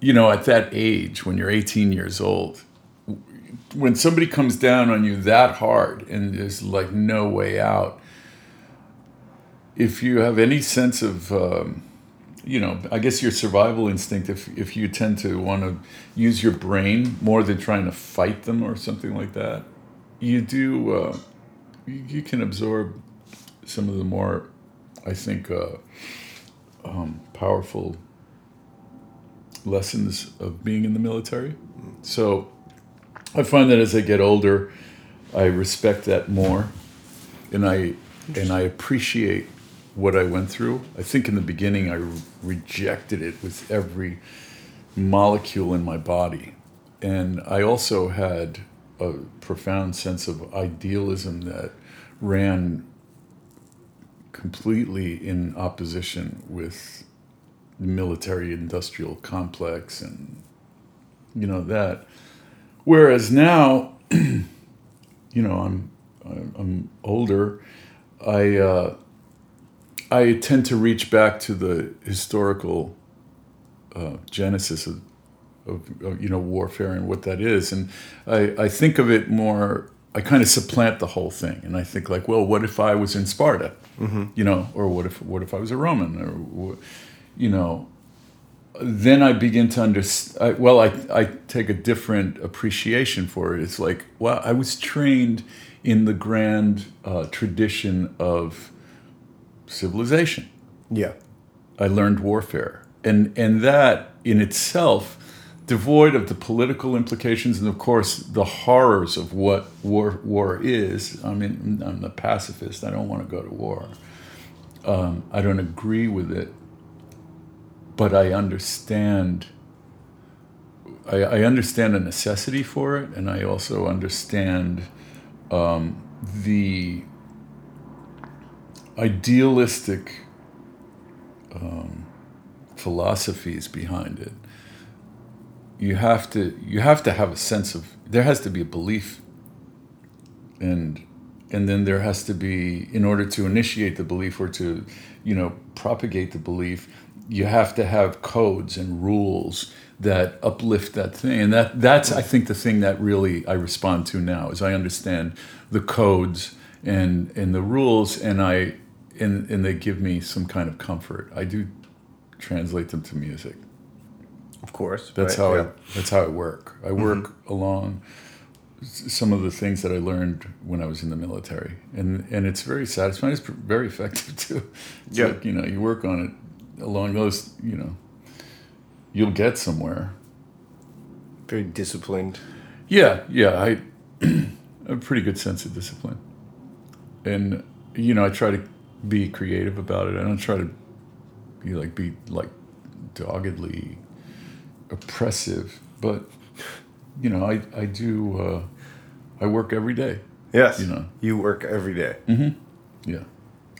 You know, at that age when you're 18 years old, when somebody comes down on you that hard and there's like no way out if you have any sense of um, you know i guess your survival instinct if, if you tend to want to use your brain more than trying to fight them or something like that you do uh, you, you can absorb some of the more i think uh, um, powerful lessons of being in the military. So I find that as I get older, I respect that more, and I and I appreciate what I went through. I think in the beginning I re- rejected it with every molecule in my body, and I also had a profound sense of idealism that ran completely in opposition with the military industrial complex and you know that. Whereas now you know i'm i'm I'm older. I uh i tend to reach back to the historical uh, genesis of, of, of you know warfare and what that is and i i think of it more i kind of supplant the whole thing and i think like well what if i was in sparta you know or what if what if i was a roman or you know then I begin to understand. Well, I, I take a different appreciation for it. It's like, well, I was trained in the grand uh, tradition of civilization. Yeah. I learned warfare, and and that in itself, devoid of the political implications and of course the horrors of what war war is. I mean, I'm a pacifist. I don't want to go to war. Um, I don't agree with it, but I understand. I, I understand the necessity for it, and I also understand um, the idealistic um, philosophies behind it. You have to you have to have a sense of there has to be a belief, and and then there has to be in order to initiate the belief or to you know propagate the belief you have to have codes and rules that uplift that thing and that that's i think the thing that really i respond to now is i understand the codes and and the rules and i and and they give me some kind of comfort i do translate them to music Of course. that's right, how yeah. I that's how I work. I mm-hmm. work along some of the things that I learned when I was in the military, and and it's very satisfying. It's very effective too. It's Yeah. like, you know, you work on it along those. You know, you'll get somewhere. Very disciplined. Yeah, yeah. I have a pretty good sense of discipline, and you know, I try to be creative about it. I don't try to be like be like doggedly oppressive, but you know, I I do. Uh, I work every day. Yes. You know. You work every day. Mm-hmm. Yeah,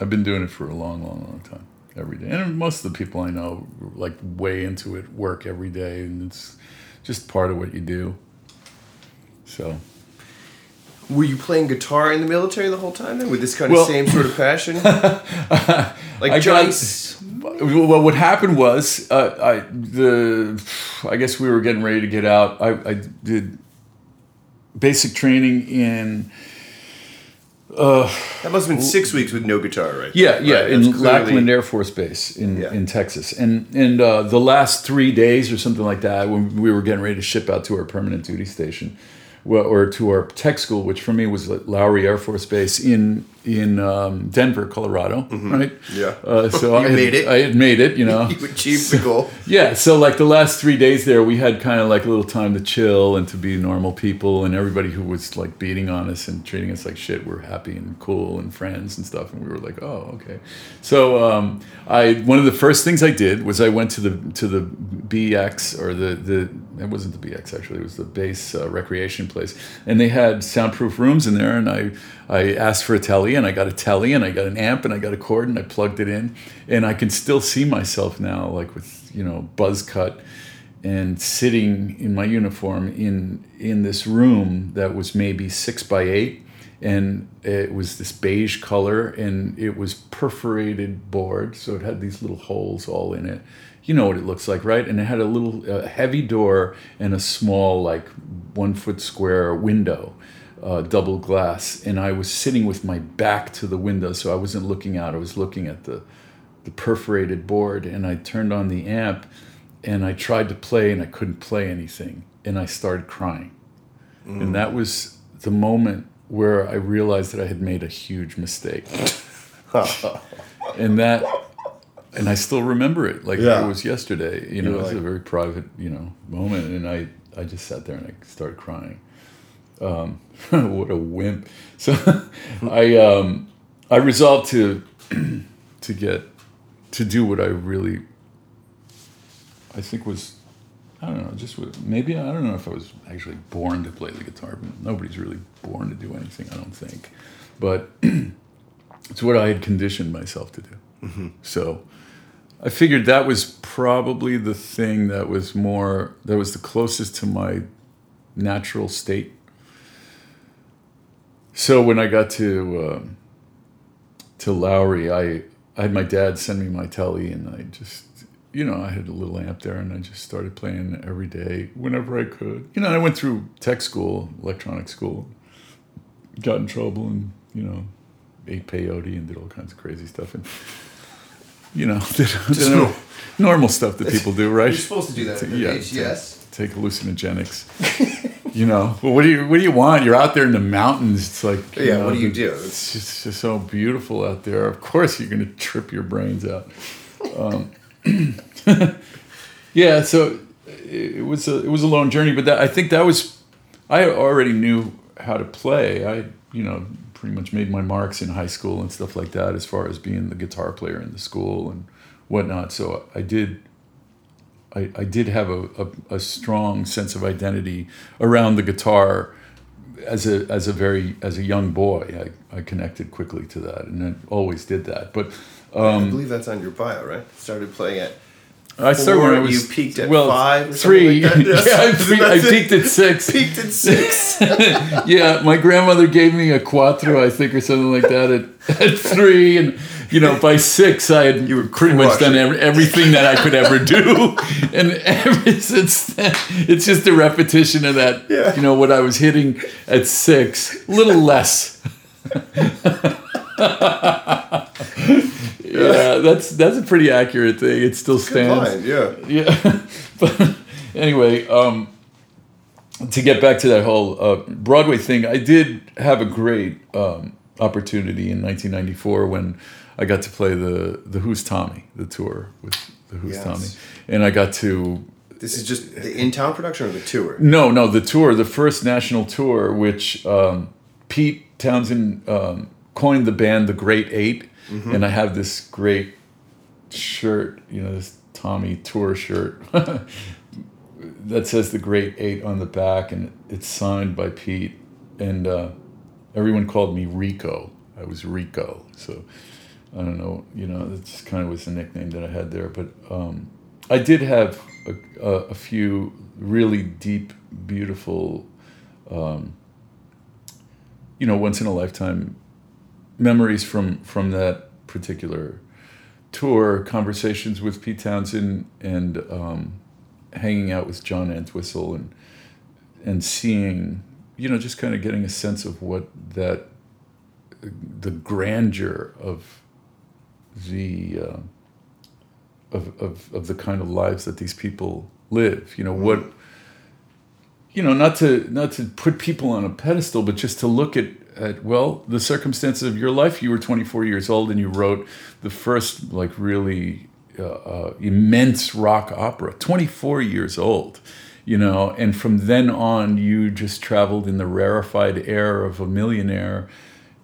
I've been doing it for a long, long, long time. Every day, and most of the people I know, like way into it, work every day, and it's just part of what you do. So. Were you playing guitar in the military the whole time then with this kind of Well- same sort of passion? like I Johnny. got- Well, what happened was, uh, I the I guess we were getting ready to get out. I, I did basic training in that must have been six weeks with no guitar, right? yeah yeah Right, in clearly- Lackland Air Force Base in Yeah. in Texas, and and uh, the last three days or something like that when we were getting ready to ship out to our permanent duty station. Well, or to our tech school, which for me was Lowry Air Force Base in in um, Denver, Colorado, right? Mm-hmm. Yeah. Uh, so I had, made it. I had made it, you know. You achieved the goal. Yeah, so like the last three days there, we had kind of like a little time to chill and to be normal people, and everybody who was like beating on us and treating us like shit we're happy and cool and friends and stuff, and we were like, oh, okay. So um, I one of the first things I did was I went to the to the BX or the the it wasn't the BX actually, it was the base uh, recreation place, and they had soundproof rooms in there, and I I asked for a Tele, and I got a Tele, and I got an amp, and I got a cord, and I plugged it in, and I can still see myself now, like with you know buzz cut, and sitting in my uniform in in this room that was maybe six by eight, and it was this beige color, and it was perforated board, so it had these little holes all in it. You know what it looks like, right? And it had a little uh, heavy door and a small, like one foot square window uh, double glass, and I was sitting with my back to the window, so I wasn't looking out. I was looking at the the perforated board, and I turned on the amp, and I tried to play, and I couldn't play anything, and I started crying, and that was the moment where I realized that I had made a huge mistake, and that. And I still remember it like Yeah. it was yesterday. You know, it was a very private, you know, moment, and I, I just sat there and I started crying Um, what a wimp! So I um, I resolved to to get to do what I really I think was I don't know just what, maybe I don't know if I was actually born to play the guitar. But nobody's really born to do anything. I don't think, but it's what I had conditioned myself to do. So I figured that was probably the thing that was more that was the closest to my natural state. So when I got to um, to Lowry, I I had my dad send me my Tele, and I just you know I had a little amp there, and I just started playing every day whenever I could. You know, I went through tech school, electronic school, got in trouble, and you know ate peyote and did all kinds of crazy stuff, and you know normal. normal stuff that people do, right? You're supposed to do that. at Yeah, age, yes. take hallucinogenics. you know, well, what do you what do you want? You're out there in the mountains. It's like Yeah, know, what do you do? It's just, just so beautiful out there. Of course, you're going to trip your brains out. Um, yeah, so it it was a it was a long journey, but that I think that was I already knew how to play. I you know pretty much made my marks in high school and stuff like that as far as being the guitar player in the school and whatnot. So I did I, I did have a, a, a strong sense of identity around the guitar as a as a very as a young boy. I, I connected quickly to that and I always did that. But I um, believe that's on your bio, right? Started playing at I started when I was you peaked at well, five or three. like yeah, I, That's- pe- I peaked at six. peaked at six. yeah, my grandmother gave me a cuatro, I think, or something like that at, at three, and you know, by six, I had You were pretty much done every, everything that I could ever do, and ever since then, it's just a repetition of that. Yeah. You know what I was hitting at six, a little less. Yeah, that's that's a pretty accurate thing. It still stands. line, yeah. Yeah, but anyway, um, to get back to that whole uh, Broadway thing, I did have a great um, opportunity in 1994 when I got to play the the Who's Tommy, the tour with the Who's Yes. Tommy, and I got to This is just the in-town production or the tour? no, no, the tour, the first national tour, which um, Pete Townshend um, coined the band the Great 8 and I have this great shirt, you know, this Tommy tour shirt that says the Great Eight on the back, and it's signed by Pete, and uh, everyone called me Rico. I was Rico, so I don't know, you know, that's kind of was the nickname that I had there. But um, I did have a, a, a few really deep, beautiful, um, you know, once in a lifetime memories from from that particular tour. Conversations with Pete Townshend and um, hanging out with John Entwistle and and seeing, you know, just kind of getting a sense of what that the grandeur of the uh, of, of of the kind of lives that these people live. You know what. You know, not to not to put people on a pedestal, but just to look at at well the circumstances of your life. You were 24 years old and you wrote the first like really uh, uh, immense rock opera. 24 years old, you know, and from then on you just traveled in the rarefied air of a millionaire,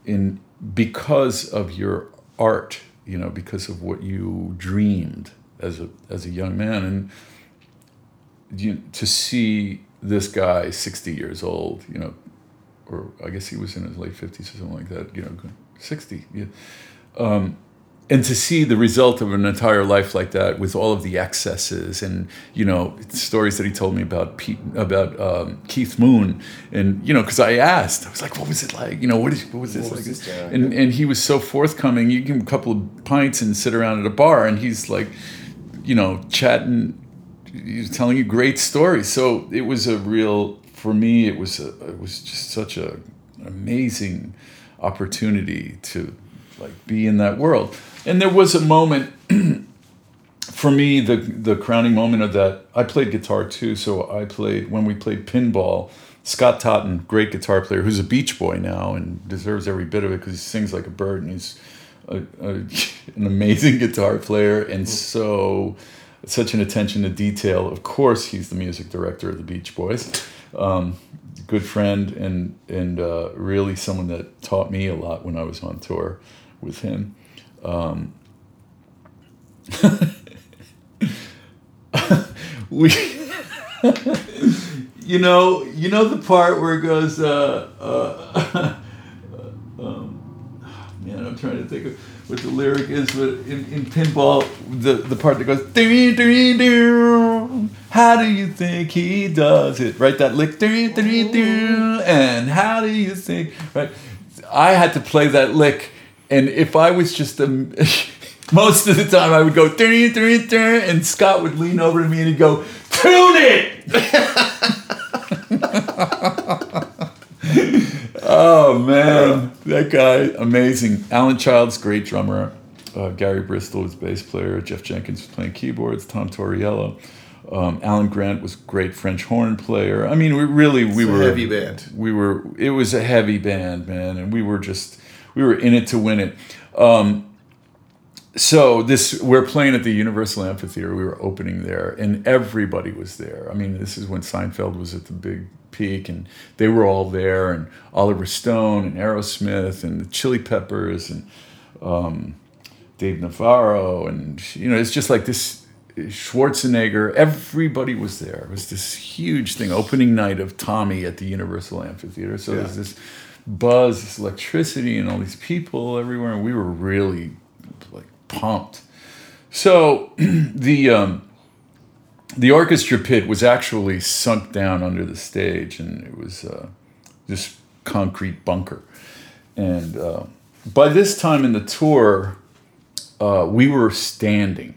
in because of your art, you know, because of what you dreamed as a as a young man, and you, to see this guy 60 years old, you know, or I guess he was in his late 50s or something like that, you know, 60. Yeah. Um, and to see the result of an entire life like that with all of the excesses and you know stories that he told me about Pete about um, Keith Moon and you know because I asked I was like what was it like you know what is what was this What was this, and and he was so forthcoming you give him a couple of pints and sit around at a bar and he's like you know chatting he's telling you great stories so it was a real for me it was a, it was just such a amazing opportunity to like be in that world and there was a moment for me the the crowning moment of that i played guitar too so i played when we played pinball scott totten great guitar player who's a beach boy now and deserves every bit of it because he sings like a bird and he's a, a, an amazing guitar player and mm-hmm. so such an attention to detail. Of course, he's the music director of the Beach Boys. Um, good friend and and uh, really someone that taught me a lot when I was on tour with him. Um, we, you know, you know the part where it goes. Uh, uh, um, man, I'm trying to think of what the lyric is, but in, in pinball, the, the part that goes. "Ding, ding, ding, How do you think he does it? Right, that lick. "Ding, ding, ding," oh. And how do you think? Right, I had to play that lick, and if I was just a most of the time I would go "Ding, ding, ding," and Scott would lean over to me and he'd go tune it. oh man, that guy amazing. Alan Childs, great drummer. Uh, Gary Bristol was bass player. Jeff Jenkins was playing keyboards. Tom Torriello. Um, Alan Grant was great French horn player. I mean, we really we a were heavy band. We were. It was a heavy band, man, and we were just we were in it to win it. Um, so this we're playing at the Universal Amphitheater. We were opening there, and everybody was there. I mean, this is when Seinfeld was at the big peak, and they were all there, and Oliver Stone and Aerosmith and the Chili Peppers and um, Dave Navarro, and you know, it's just like this. Schwarzenegger, everybody was there. It was this huge thing, opening night of Tommy at the Universal Amphitheater. So Yeah. there's this buzz, this electricity, and all these people everywhere, and we were really like pumped. So the um, the orchestra pit was actually sunk down under the stage, and it was uh, this concrete bunker. And uh, by this time in the tour, uh, we were standing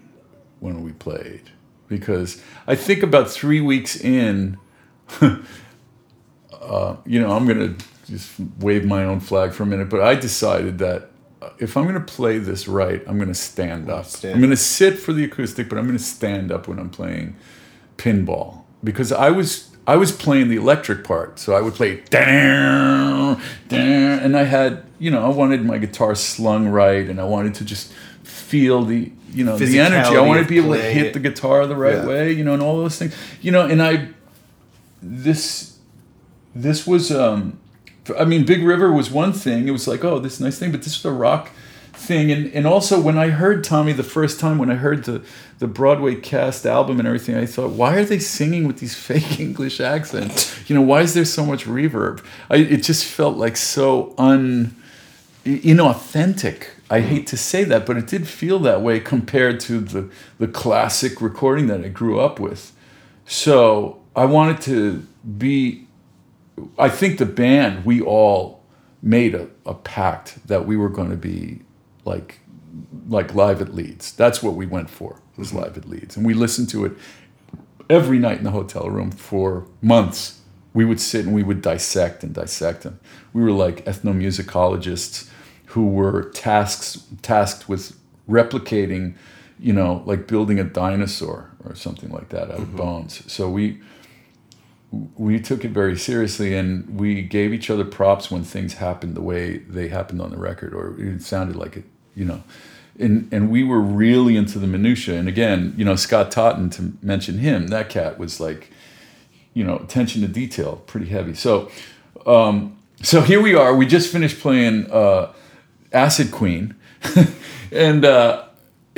when we played because I think about three weeks in, uh, you know, I'm gonna just wave my own flag for a minute, but I decided that if I'm gonna play this right, I'm gonna stand up. Stand I'm gonna sit for the acoustic, but I'm gonna stand up when I'm playing pinball because I was I was playing the electric part, so I would play down, down, and I had you know I wanted my guitar slung right, and I wanted to just feel the you know the energy. I wanted to be able to hit the guitar the right Yeah. way, you know, and all those things, you know, and I this this was um I mean Big River was one thing. It was like, oh, this nice thing, but this is a rock thing. And and also when I heard Tommy the first time when I heard the the Broadway cast album and everything, I thought, why are they singing with these fake English accents? You know, why is there so much reverb? I it just felt like so un inauthentic. I hate to say that, but it did feel that way compared to the the classic recording that I grew up with. So I wanted to be. I think the band we all made a, a pact that we were going to be like like live at Leeds. That's what we went for was mm-hmm. live at Leeds, and we listened to it every night in the hotel room for months. We would sit and we would dissect and dissect them. We were like ethnomusicologists who were tasks tasked with replicating, you know, like building a dinosaur or something like that out of mm-hmm. bones. So we we took it very seriously and we gave each other props when things happened the way they happened on the record or it sounded like it you know. And and we were really into the minutia and again you know scott totten to mention him that cat was like you know attention to detail pretty heavy. So um so here we are. We just finished playing uh acid queen. And uh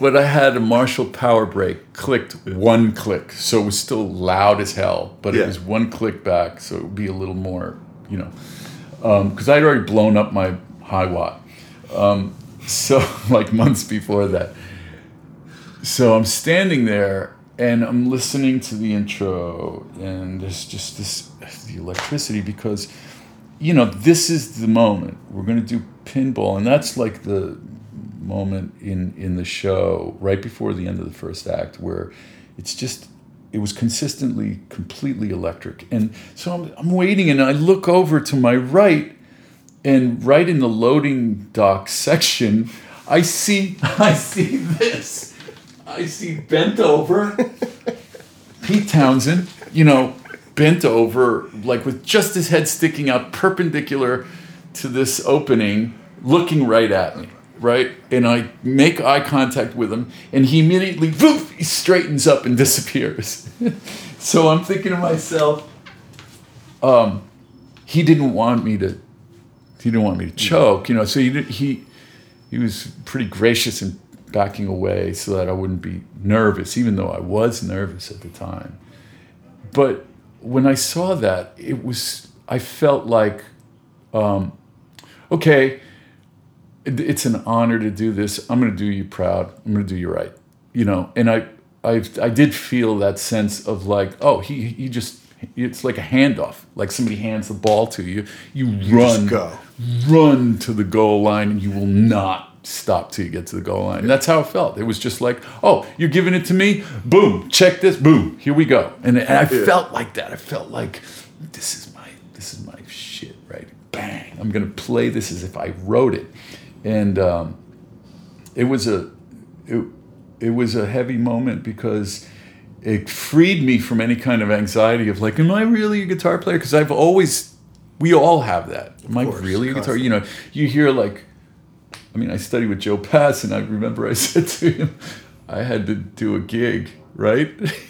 but I had a Marshall power brake clicked one click, so it was still loud as hell, but Yeah. it was one click back, so it would be a little more, you know, because I'd already blown up my Hiwatt, um, so like months before that. So I'm standing there and I'm listening to the intro, and there's just this the electricity because, you know, this is the moment we're gonna do pinball, and that's like the moment in in the show right before the end of the first act where it's just it was consistently completely electric. And so I'm, I'm waiting and I look over to my right and right in the loading dock section, I see I see this. I see bent over Pete Townshend, you know, bent over, like with just his head sticking out perpendicular to this opening, looking right at me, right? And I make eye contact with him, and he immediately, poof, he straightens up and disappears. so I'm thinking to myself, um, he didn't want me to, he didn't want me to choke, you know. So he he he was pretty gracious in backing away so that I wouldn't be nervous, even though I was nervous at the time. But when I saw that, it was I felt like, um, okay, it's an honor to do this. I'm going to do you proud. I'm going to do you right, you know. And I, I, I did feel that sense of like, oh, he, he just. It's like a handoff, like somebody hands the ball to you. You, run, go. run to the goal line, and you will not stop till you get to the goal line. And that's how it felt. It was just like, oh, you're giving it to me. Boom, check this. Boom, here we go. And, and I felt like that. I felt like this is my this is my shit, right? Bang! I'm gonna play this as if I wrote it, and um, it was a it, it was a heavy moment because it freed me from any kind of anxiety of like, am I really a guitar player? Because I've always we all have that. Am I really a guitar? You know, you hear like I mean, I studied with Joe Pass, and I remember I said to him, I had to do a gig, right?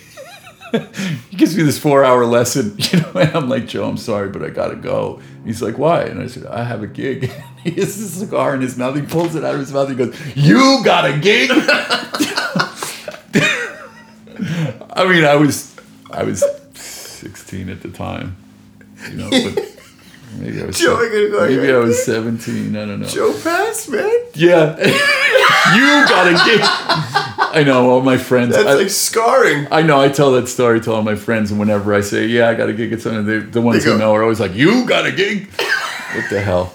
he gives me this four hour lesson, you know, and I'm like, Joe, I'm sorry, but I gotta go. He's like, why? And I said, I have a gig. he has this cigar in his mouth. He pulls it out of his mouth. He goes, You got a gig? I mean, I was, I was 16 at the time, you know, but maybe I was, Joe, go, maybe I was 17. I don't know. Joe Pass, man. Yeah. You got a gig. I know all my friends. That's I, like scarring. I know I tell that story to all my friends, and whenever I say, "Yeah, I got a gig at something," they, the ones They who know are always like, "You got a gig? What the hell?"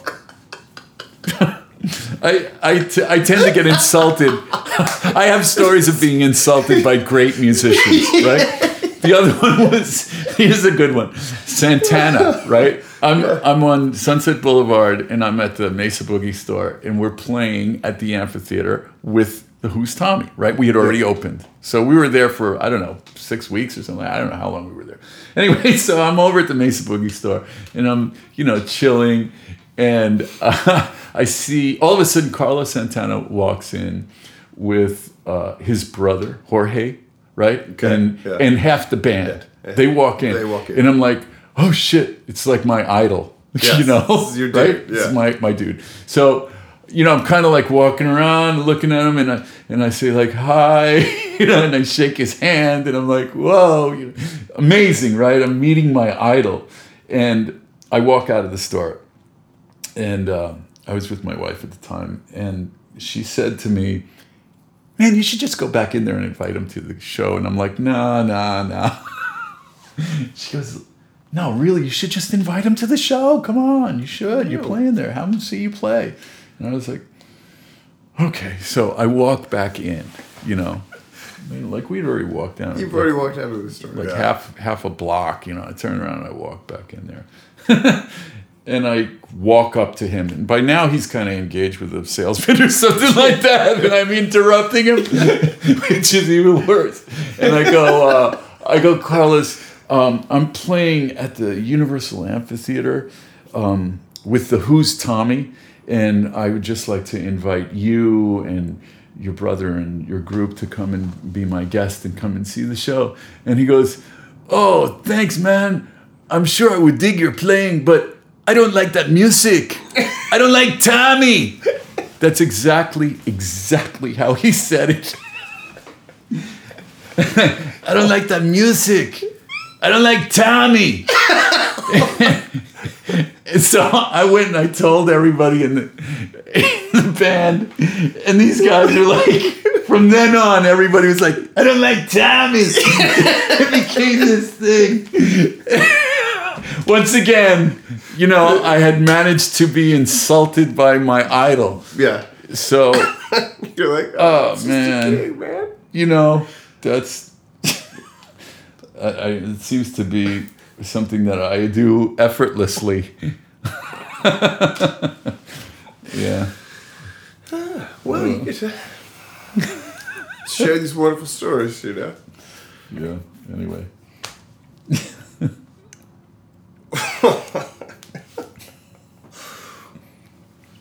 I I, t- I tend to get insulted. I have stories of being insulted by great musicians, right? The other one was here's a good one, Santana, right? I'm I'm on Sunset Boulevard and I'm at the Mesa Boogie store and we're playing at the amphitheater with the Who's Tommy, right? We had already opened, so we were there for I don't know six weeks or something. I don't know how long we were there. Anyway, so I'm over at the Mesa Boogie store and I'm you know chilling and uh, I see all of a sudden Carlos Santana walks in with uh, his brother Jorge, right? and yeah. and half the band. They walk in. They walk in. and I'm like, oh shit! It's like my idol, Yes, you know, this is your dude, right? Yeah. my my dude. So. You know, I'm kind of like walking around, looking at him, and I and I say like hi, you know, and I shake his hand, and I'm like, whoa, you know, amazing, right? I'm meeting my idol, and I walk out of the store, and um, I was with my wife at the time, and she said to me, "Man, you should just go back in there and invite him to the show." And I'm like, no, no, no. she goes, "No, really, you should just invite him to the show. Come on, you should. You're playing there. Have him see you play." And I was like, "Okay." So I walk back in. You know, I mean, like we'd already walked down. You've already walked out of the store. like yeah. half half a block. You know, I turn around and I walk back in there. and I walk up to him, and by now he's kind of engaged with a salesman or something like that, and I'm interrupting him, which is even worse. And I go, uh, I go, Carlos, um, I'm playing at the Universal Amphitheater um, with the Who's Tommy, and I would just like to invite you and your brother and your group to come and be my guest and come and see the show. And he goes, Oh, thanks, man. I'm sure I would dig your playing, but I don't like that music. I don't like Tommy. That's exactly, exactly how he said it. I don't like that music. I don't like Tommy. and so I went and I told everybody in the, in the band, and these guys were like, from then on, everybody was like, I don't like Tommy. it became this thing. Once again, you know, I had managed to be insulted by my idol. Yeah. So, You're like, Oh, oh a man. gig, man. you know, that's I, I, it seems to be something that I do effortlessly. yeah. Well, you get to share these wonderful stories, you know. Yeah. Anyway.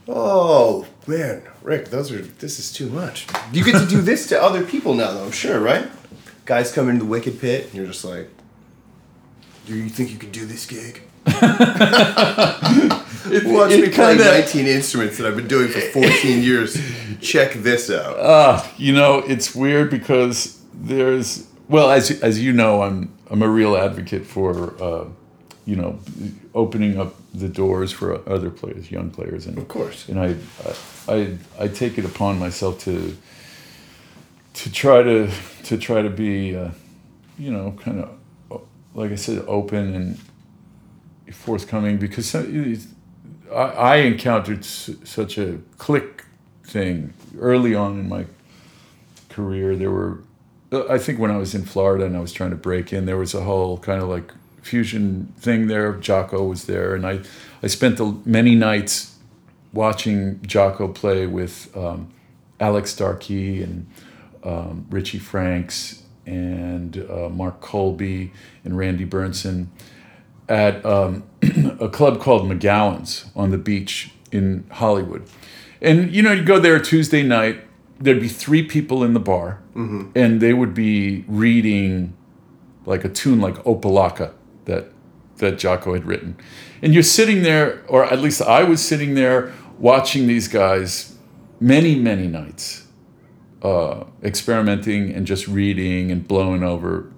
Oh man, Rick, those are this is too much. You get to do this to other people now, though. I'm sure, right? Guys come into the Wicked Pit, and you're just like, "Do you think you can do this gig?" Watch it me play kinda- 19 instruments that I've been doing for 14 years. Check this out. Ah, you know, it's weird because there's well, as as you know, I'm I'm a real advocate for uh, you know opening up the doors for other players, young players, and Of course. and I I I take it upon myself to to try to to try to be uh, you know kind of like I said open and forthcoming because I, I encountered s- such a click thing early on in my career. There were, I think when I was in Florida and I was trying to break in, there was a whole kind of like fusion thing there. Jaco was there, and I, I spent the many nights watching Jaco play with um, Alex Starkey and um, Richie Franks and uh, Mark Colby and Randy Bernsen at um, a club called McGowan's on the beach in Hollywood. And you know, you go there Tuesday night, there'd be three people in the bar, and they would be reading like a tune like Opa-locka that that Jaco had written. And you're sitting there, or at least I was sitting there watching these guys many, many nights, uh, experimenting and just reading and blowing over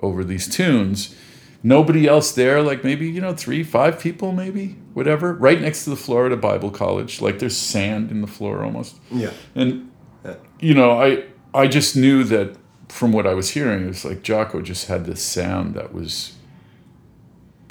over these tunes. Nobody else there, like maybe, you know, three, five people, maybe, whatever, right next to the Florida Bible College. Like there's sand in the floor almost. Yeah. And you know, I I just knew that from what I was hearing, it was like Jaco just had this sound that was,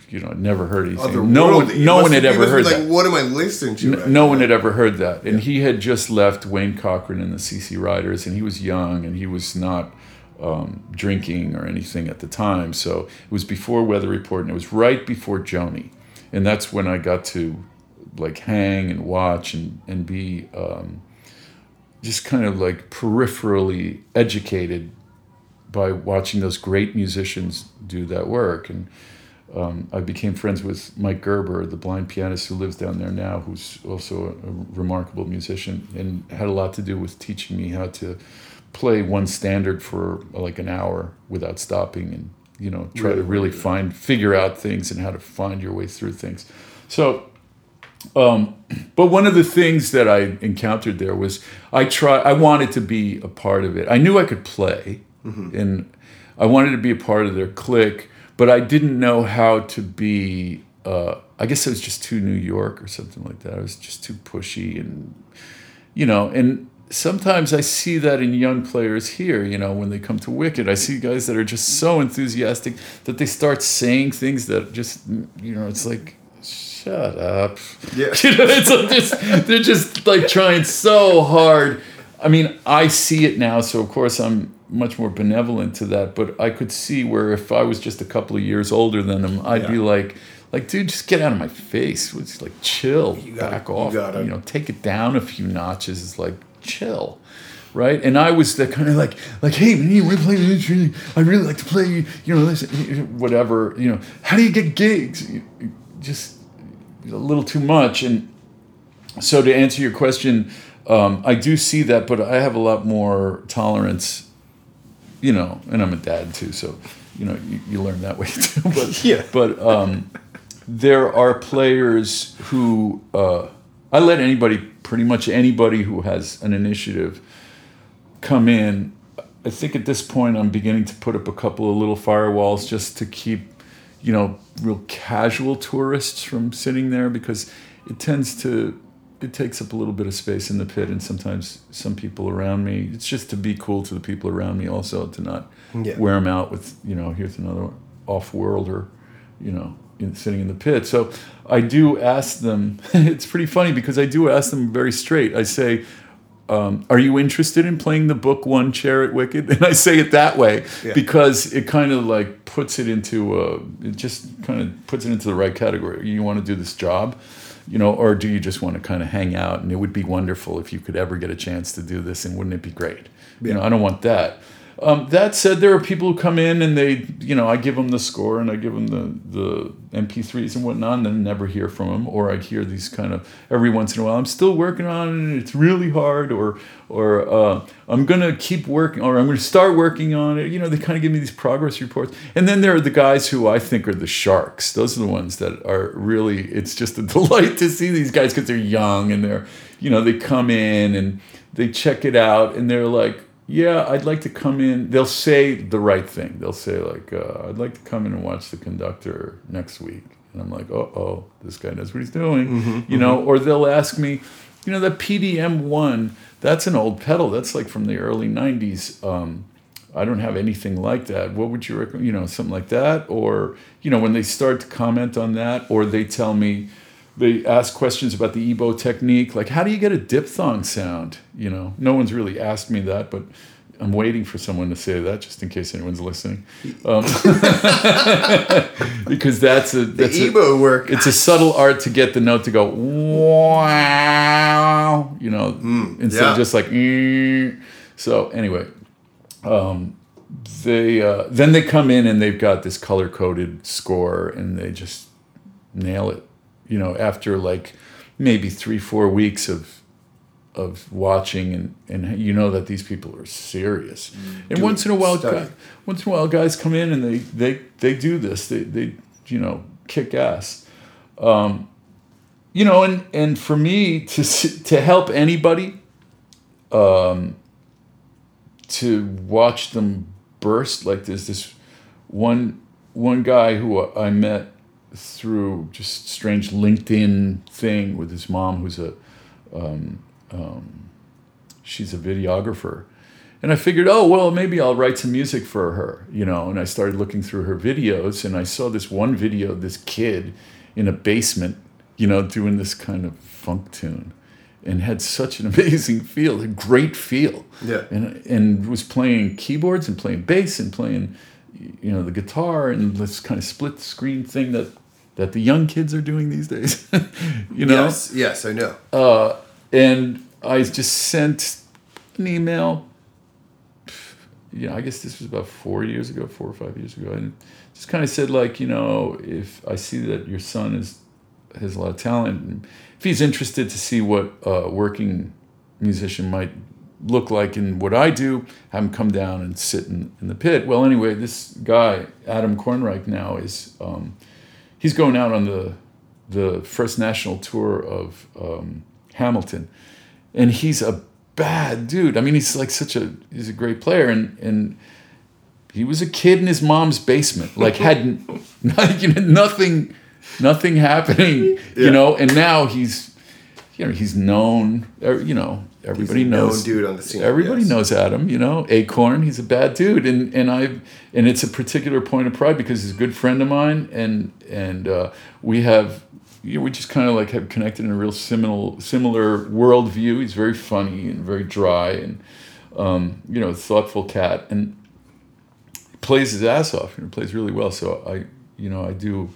you know, I'd never heard anything. No one, no one had ever heard like, that. What am I listening to? right No one had ever heard that, and he had just left Wayne Cochran and the CC Riders, and he was young, and he was not um, drinking or anything at the time. So it was before Weather Report, and it was right before Joni, and that's when I got to like hang and watch and and be um, just kind of like peripherally educated by watching those great musicians do that work and um, I became friends with Mike Gerber, the blind pianist who lives down there now, who's also a, a remarkable musician, and had a lot to do with teaching me how to play one standard for like an hour without stopping, and you know try to really find figure out things and how to find your way through things. So, um, but one of the things that I encountered there was I try I wanted to be a part of it. I knew I could play, and I wanted to be a part of their clique, but I didn't know how to be. Uh, I guess I was just too New York or something like that. I was just too pushy, and you know, and sometimes I see that in young players here. You know, when they come to Wicked, I see guys that are just so enthusiastic that they start saying things that just, you know, it's like. Shut up. Yeah. You know, it's like just, they're just like trying so hard. I mean, I see it now, so of course I'm much more benevolent to that. But I could see where if I was just a couple of years older than him, I'd be like, like, dude, just get out of my face. It's like chill, gotta- back you off. gotta- you know, take it down a few notches. It's like chill. Right, and I was the kind of like, like, hey, man, you want to play this? Really- I really like to play, you know, this, whatever, you know. How do you get gigs? You- you Just a little too much, and so to answer your question, um, I do see that, but I have a lot more tolerance, you know, and I'm a dad too, so you know you, you learn that way too. But Yeah. but um, there are players who uh, I let anybody, pretty much anybody who has an initiative, come in. I think at this point I'm beginning to put up a couple of little firewalls just to keep, you know, real casual tourists from sitting there because it tends to it takes up a little bit of space in the pit and sometimes some people around me it's just to be cool to the people around me also to not Yeah. wear them out with you know here's another off-worlder you know in, sitting in the pit so i do ask them it's pretty funny because i do ask them very straight i say um, "Are you interested in playing the book One Chair at Wicked?" And I say it that way Yeah. because it kind of like puts it into a, it just kind of puts it into the right category. You want to do this job, you know, or do you just want to kind of hang out? And it would be wonderful if you could ever get a chance to do this, and wouldn't it be great? You know, I don't want that. Um, that said, there are people who come in and they, you know, I give them the score and I give them the, the MP3s and whatnot, and then never hear from them. Or I'd hear these kind of every once in a while, I'm still working on it it's really hard, or, or uh, I'm to keep working, or I'm to start working on it. You know, they kind of give me these progress reports. And then there are the guys who I think are the sharks. Those are the ones that are really, it's just a delight to see these guys because they're young and they're, you know, they come in and they check it out and they're like, yeah, I'd like to come in. They'll say the right thing. They'll say like, uh, "I'd like to come in and watch the conductor next week," and I'm like, "Oh, oh, this guy knows what he's doing," you know. Or they'll ask me, you know, the PDM one. That's an old pedal. That's like from the early '90s. Um, I don't have anything like that. What would you recommend? You know, something like that, or you know, when they start to comment on that, or they tell me, they ask questions about the EBow technique, like how do you get a diphthong sound? You know, no one's really asked me that, but I'm waiting for someone to say that just in case anyone's listening, um, because that's a The that's a, work. it's a subtle art to get the note to go wow, you know, instead yeah. of just like. "Mm." So anyway, um, they uh, then they come in and they've got this color coded score and they just nail it. You know, after like maybe three four weeks of of watching and and you know that these people are serious. and once in a while, study. guy, once in a while, guys come in and they they they do this. They they you know kick ass. Um, you know, and and for me to to help anybody, um, to watch them burst like this. This one one guy who I met through just strange LinkedIn thing with his mom, who's a um, um, she's a videographer. And I figured, oh, well, maybe I'll write some music for her, you know. And I started looking through her videos, and I saw this one video of this kid in a basement, you know, doing this kind of funk tune and had such an amazing feel, a great feel. Yeah. And, and was playing keyboards and playing bass and playing, you know, the guitar and this kind of split screen thing that, that the young kids are doing these days, you know? Yes, yes, I know. Uh, and I just sent an email. You know, I guess this was about four years ago, four or five years ago, and just kind of said like, you know, if I see that your son is has a lot of talent, and if he's interested to see what a working musician might look like in what I do, have him come down and sit in, in the pit. Well, anyway, this guy Adam Kornreich now is um, he's going out on the the first national tour of um, Hamilton, and he's a bad dude. I mean, he's like such a he's a great player, and and he was a kid in his mom's basement, like had n- you know, nothing nothing happening, you know, and now he's you know he's known, er, you know, everybody He's a known knows dude on the scene, Everybody yes. knows Adam, you know, Acorn. He's a bad dude, and and I and it's a particular point of pride because he's a good friend of mine, and and uh, we have. You know, we just kind of like have connected in a real similar similar worldview. He's very funny and very dry, and um, you know, thoughtful cat, and plays his ass off. You know, plays really well. So I, you know, I do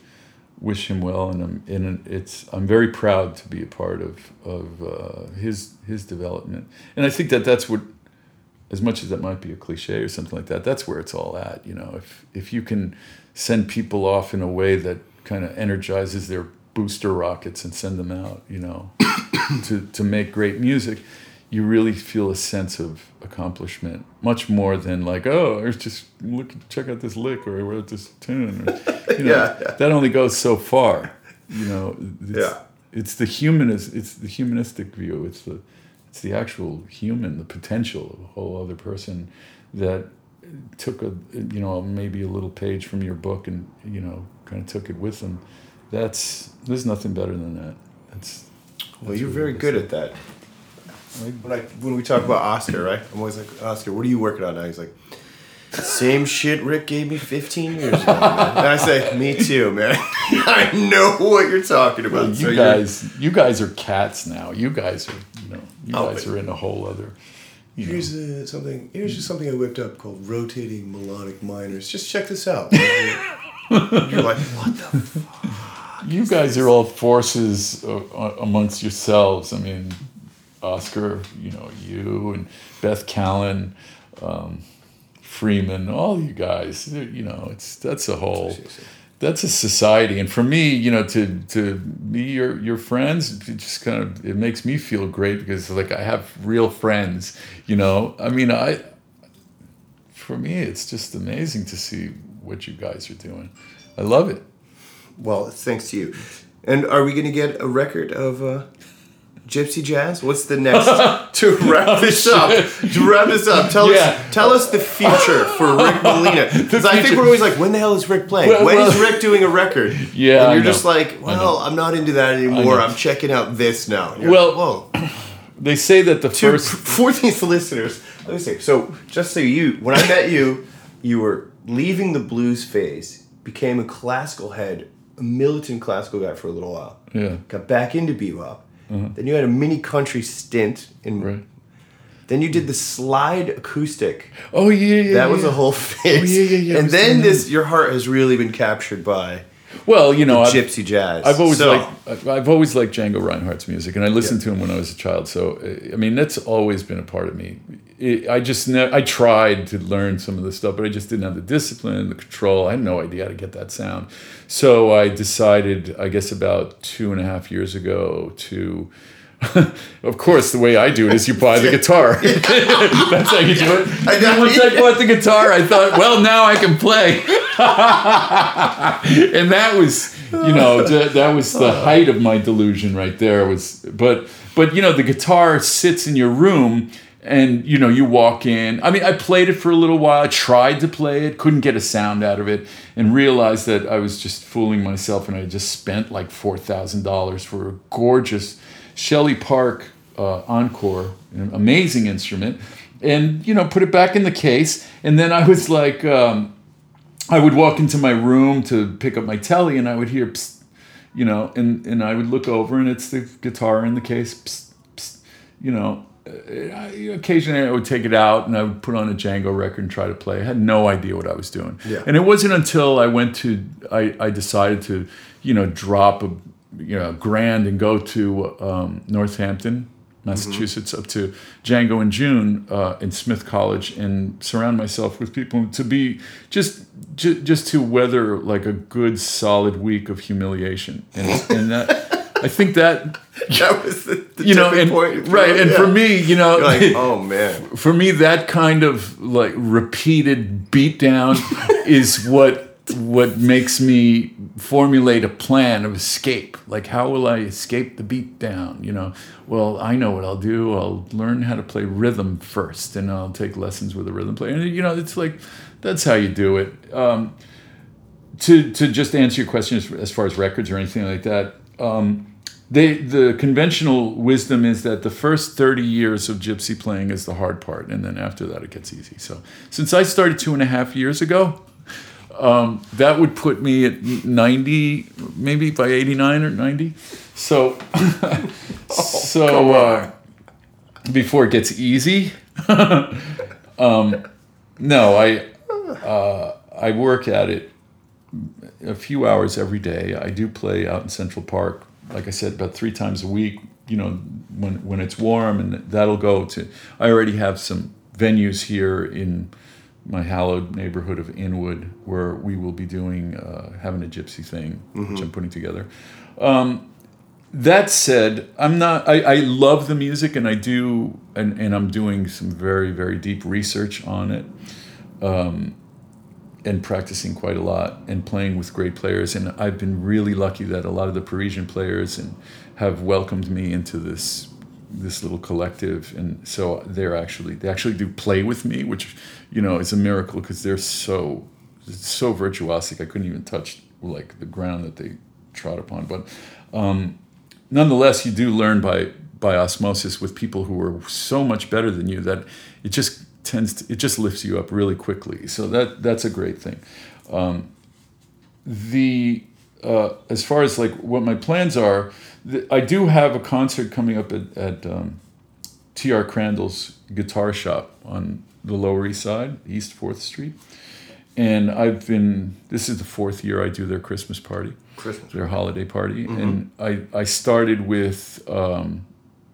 wish him well, and I'm and it's I'm very proud to be a part of of uh, his his development. And I think that that's what, as much as that might be a cliche or something like that, that's where it's all at. You know, if if you can send people off in a way that kind of energizes their booster rockets and send them out, you know, to to make great music. You really feel a sense of accomplishment, much more than like, oh, there's just look, check out this lick, or I wrote this tune. Or, you know, Yeah, yeah. that only goes so far. You know, it's, Yeah. it's the humanist, it's the humanistic view. It's the, it's the actual human, the potential of a whole other person that took a, you know, maybe a little page from your book and you know, kind of took it with them. That's there's nothing better than that. That's Well, you're very good at that. When I when we talk about Oscar, right? I'm always like, Oscar, what are you working on now? He's like, same shit Rick gave me 15 years ago. Man. And I say, me too, man. I know what you're talking about. you So guys, you guys are cats now. You guys are, you know, You Oh, guys are in a whole other. Here's uh, something. Here's just something I whipped up called rotating melodic minors. Just check this out. You're like, what the? Fuck? You guys are all forces uh, amongst yourselves. I mean, Oscar, you know, you and Beth Callan, um, Freeman, all you guys. You know, it's that's a whole. That's a society, and for me, you know, to to be your your friends, it just kind of it makes me feel great because like I have real friends. You know, I mean, I for me, it's just amazing to see what you guys are doing. I love it. Well, thanks to you. And are we going to get a record of uh, Gypsy Jazz? What's the next to wrap this oh, up? To wrap this up, tell Yeah. us tell us the future for Rick Molina. Because I think we're always like, when the hell is Rick playing? Well, when is well- Rick doing a record? Yeah, and you're just like, well, I'm not into that anymore. I'm checking out this now. You're Well, like, whoa. They say that the To, first for these listeners, let me say. So, just so you, when I met you, you were leaving the blues phase, became a classical head, a militant classical guy for a little while. Yeah. Got back into bebop. Then you had a mini country stint in. Right. Then you did the slide acoustic. Oh yeah, yeah. That was yeah. a whole phase. yeah, yeah, yeah, And then this, your heart has really been captured by Well, you know, I've, gypsy jazz. I've always So- liked I've- I've always liked Django Reinhardt's music, and I listened to him when I was a child. So uh, I mean, that's always been a part of me. It, I just ne- I tried to learn some of this stuff, but I just didn't have the discipline, the control. I had no idea how to get that sound. So I decided, I guess, about two and a half years ago to. of course, the way I do it is you buy the guitar. That's how you do it. I know. Once I bought the guitar, I thought, well, now I can play. and that was you know th- that was the height of my delusion right there was but but you know the guitar sits in your room and you know you walk in. I mean i played it for a little while. I tried to play it couldn't get a sound out of it and realized that i was just fooling myself and i just spent like $4000 for a gorgeous shelley park uh, encore an amazing instrument and you know put it back in the case and then i was like um, I would walk into my room to pick up my Tele, and I would hear, psst, you know, and, and I would look over, and it's the guitar in the case, psst, psst, you know. Uh, I, occasionally, I would take it out and I would put on a Django record and try to play. I had no idea what I was doing, Yeah. and it wasn't until I went to, I, I decided to, you know, drop a, you know, grand and go to um, Northampton, Massachusetts, up to Django in June uh, in Smith College, and surround myself with people to be just ju- just to weather like a good solid week of humiliation, and and that I think that that was the, the you know, and point. right, and Yeah. for me, you know, You're like, oh man. for me that kind of like repeated beatdown is what what makes me formulate a plan of escape. Like how will i escape the beatdown you know? Well i know what i'll do. I'll learn how to play rhythm first and i'll take lessons with a rhythm player. And you know it's like that's how you do it. Um, to to just answer your question as, as far as records or anything like that um, they, the conventional wisdom is that the first 30 years of gypsy playing is the hard part, and then after that it gets easy. So, since I started two and a half years ago, um, that would put me at 90, maybe by 89 or 90. So, so uh, before it gets easy, um, no, I uh, I work at it a few hours every day. I do play out in Central Park, like I said, about three times a week. You know, when when it's warm, and that'll go to. I already have some venues here in my hallowed neighborhood of Inwood where we will be doing uh, having a gypsy thing, which I'm putting together. Um, that said, I'm not. I, I love the music, and I do, and, and I'm doing some very very deep research on it and practicing quite a lot and playing with great players. And I've been really lucky that a lot of the Parisian players and have welcomed me into this this little collective. And so they're actually they actually do play with me, which you know is a miracle because they're so so virtuosic. I couldn't even touch like the ground that they trod upon. But um, nonetheless, you do learn by by osmosis with people who are so much better than you that it just tends to it just lifts you up really quickly. So that that's a great thing. Um, the uh, as far as like what my plans are, th- I do have a concert coming up at, at um, T.R. Crandall's guitar shop on the Lower East Side, East Fourth Street, and I've been. This is the fourth year I do their Christmas party Christmas. their holiday party, and I I started with um,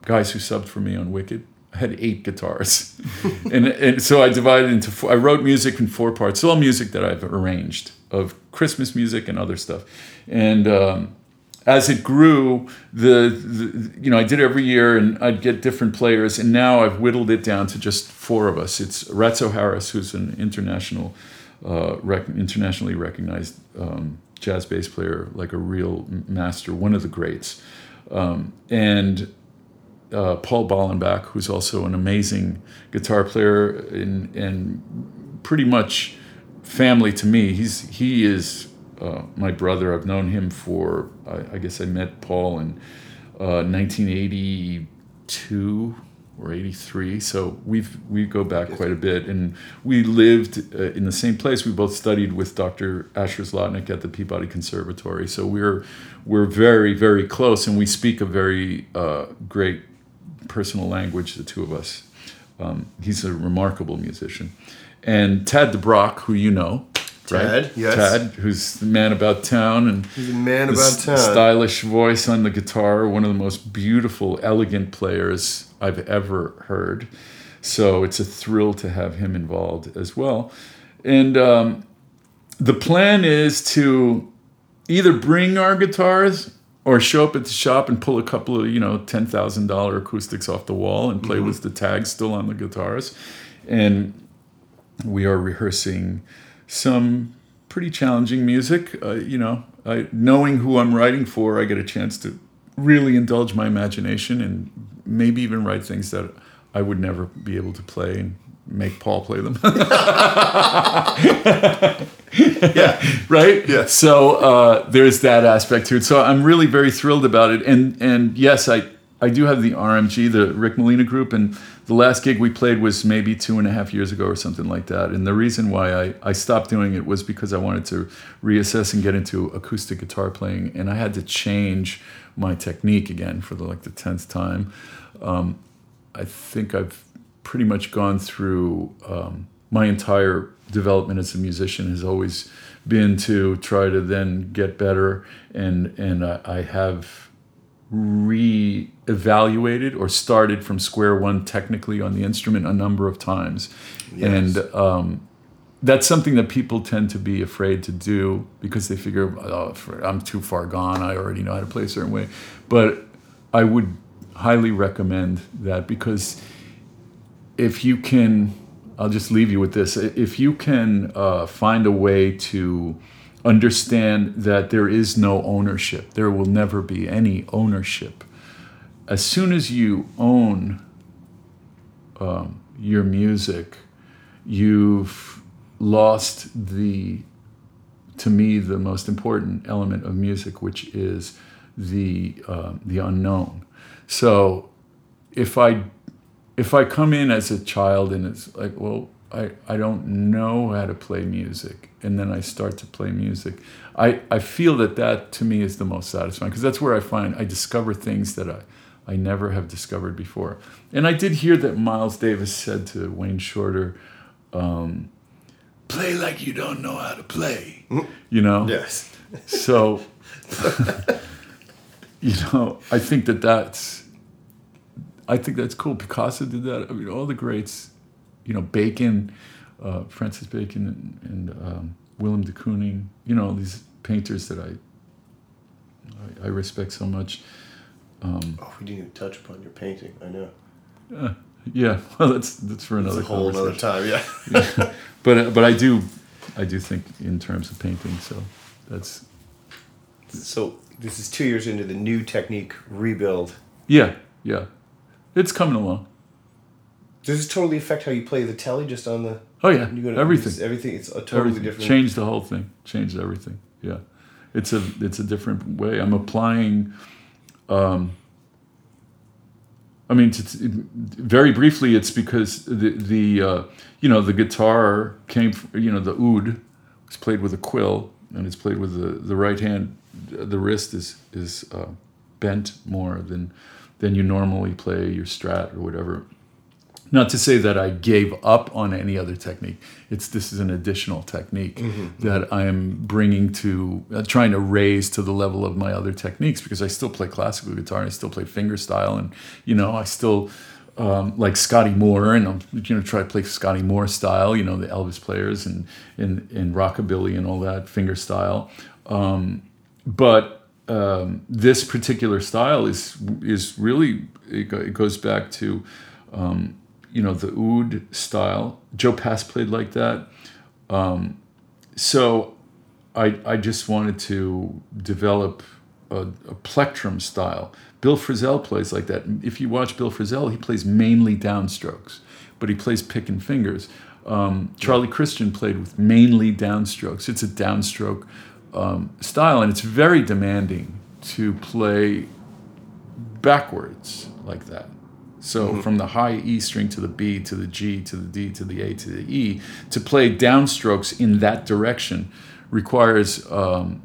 guys who subbed for me on Wicked. I had eight guitars, and and so I divided into four. I wrote music in four parts, all music that I've arranged of Christmas music and other stuff, and. Um, as it grew, the, the you know I did every year, and I'd get different players, and now I've whittled it down to just four of us. It's Ratzo Harris, who's an international, uh, rec- internationally recognized um, jazz bass player, like a real master, one of the greats, um, and uh, Paul Bollenback, who's also an amazing guitar player and and pretty much family to me. He's he is uh, my brother. I've known him for I, I guess I met Paul in uh, 1982 or 83. So we've we go back quite a bit, and we lived uh, in the same place. We both studied with Dr. Asher Zlotnick at the Peabody Conservatory. So we're we're very very close, and we speak a very uh, great personal language. The two of us. Um, he's a remarkable musician, and Tad DeBrock, who you know. Tad, yes. Tad, who's the man about town, and He's a man the about town. stylish voice on the guitar, one of the most beautiful, elegant players I've ever heard. So it's a thrill to have him involved as well. And um, the plan is to either bring our guitars or show up at the shop and pull a couple of you know ten thousand dollar acoustics off the wall and play with the tags still on the guitars, and we are rehearsing some pretty challenging music. Uh, you know, I, knowing who I'm writing for, I get a chance to really indulge my imagination and maybe even write things that I would never be able to play and make Paul play them. Yeah. right? Yeah. So uh, there's that aspect to it. So I'm really very thrilled about it. And and yes, I I do have the RMG, the Rick Molina group, and the last gig we played was maybe two and a half years ago or something like that. And the reason why I, I stopped doing it was because I wanted to reassess and get into acoustic guitar playing, and I had to change my technique again for the like the tenth time. Um, I think I've pretty much gone through um, my entire development as a musician has always been to try to then get better and and I, I have re-evaluated or started from square one technically on the instrument a number of times. And um, that's something that people tend to be afraid to do because they figure oh, i'm too far gone. I already know how to play a certain way. But i would highly recommend that because if you can i'll just leave you with this. If you can uh, find a way to understand that there is no ownership. There will never be any ownership. As soon as you own um, your music you've lost the to me the most important element of music which is the uh, the unknown. So if i if I come in as a child and it's like, well, I, I don't know how to play music, and then I start to play music, I, I feel that that to me is the most satisfying because that's where I find I discover things that I, I never have discovered before. And I did hear that Miles Davis said to Wayne Shorter, um, play like you don't know how to play, you know? Yes. So, you know, I think that that's, I think that's cool. Picasso did that. I mean, all the greats, you know, Bacon, uh, Francis Bacon, and, and um, Willem de Kooning. You know, these painters that I, I, I respect so much. Oh, we didn't even touch upon your painting. I know. Uh, yeah, well, that's that's for another a whole other time. Yeah. But uh, but I do, I do think in terms of painting. So that's So this is two years into the new technique rebuild. yeah, yeah, it's coming along. Does this totally affect how you play the Tele? Just on the Oh yeah, you gonna everything. it's everything. It's a totally everything. different. Changed the whole thing. Changed everything. Yeah, it's a it's a different way. I'm applying. Um, I mean, to, to- very briefly, it's because the the uh, you know the guitar came f- you know the oud was played with a quill and it's played with the the right hand. The wrist is is uh, bent more than than you normally play your strat or whatever. Not to say that I gave up on any other technique. It's this is an additional technique that I am bringing to, uh, trying to raise to the level of my other techniques because I still play classical guitar and I still play fingerstyle and you know I still um, like Scotty Moore and I'm you know try to play Scotty Moore style. You know the Elvis players and and and rockabilly and all that fingerstyle. Um, but um, this particular style is is really it, go, it goes back to um, you know the oud style. Joe Pass played like that. Um, so I I just wanted to develop a, a plectrum style. Bill Frisell plays like that. If you watch Bill Frisell, he plays mainly downstrokes, but he plays pick and fingers. Um, Charlie Christian played with mainly downstrokes. It's a downstroke um, style, and it's very demanding to play backwards like that. So from the high E string to the B to the G to the D to the A to the E, to play downstrokes in that direction requires um,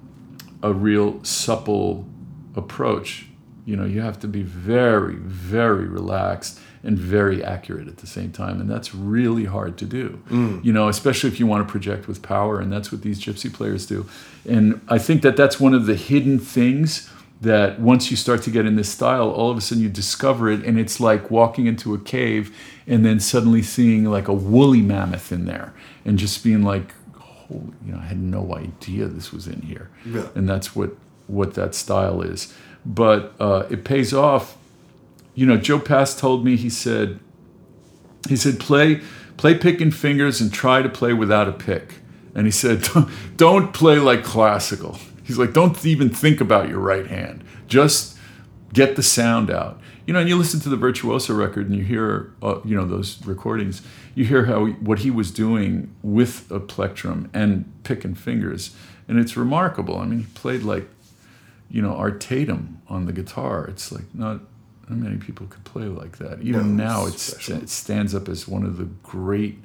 a real supple approach. You know, you have to be very, very relaxed and very accurate at the same time, and that's really hard to do. You know, especially if you want to project with power, and that's what these gypsy players do. And I think that that's one of the hidden things that once you start to get in this style, all of a sudden you discover it, and it's like walking into a cave and then suddenly seeing like a woolly mammoth in there, and just being like, "Holy, you know, I had no idea this was in here." Yeah. And that's what what that style is. But uh, it pays off. You know, Joe Pass told me he said he said play play picking fingers and try to play without a pick and he said don't play like classical he's like don't even think about your right hand. Just get the sound out. You know and you listen to the virtuoso record and you hear uh, you know those recordings you hear how what he was doing with a plectrum and picking fingers and it's remarkable. I mean he played like you know art tatum on the guitar. It's like not not many people could play like that. Even No, now it's it's, special. it stands up as one of the great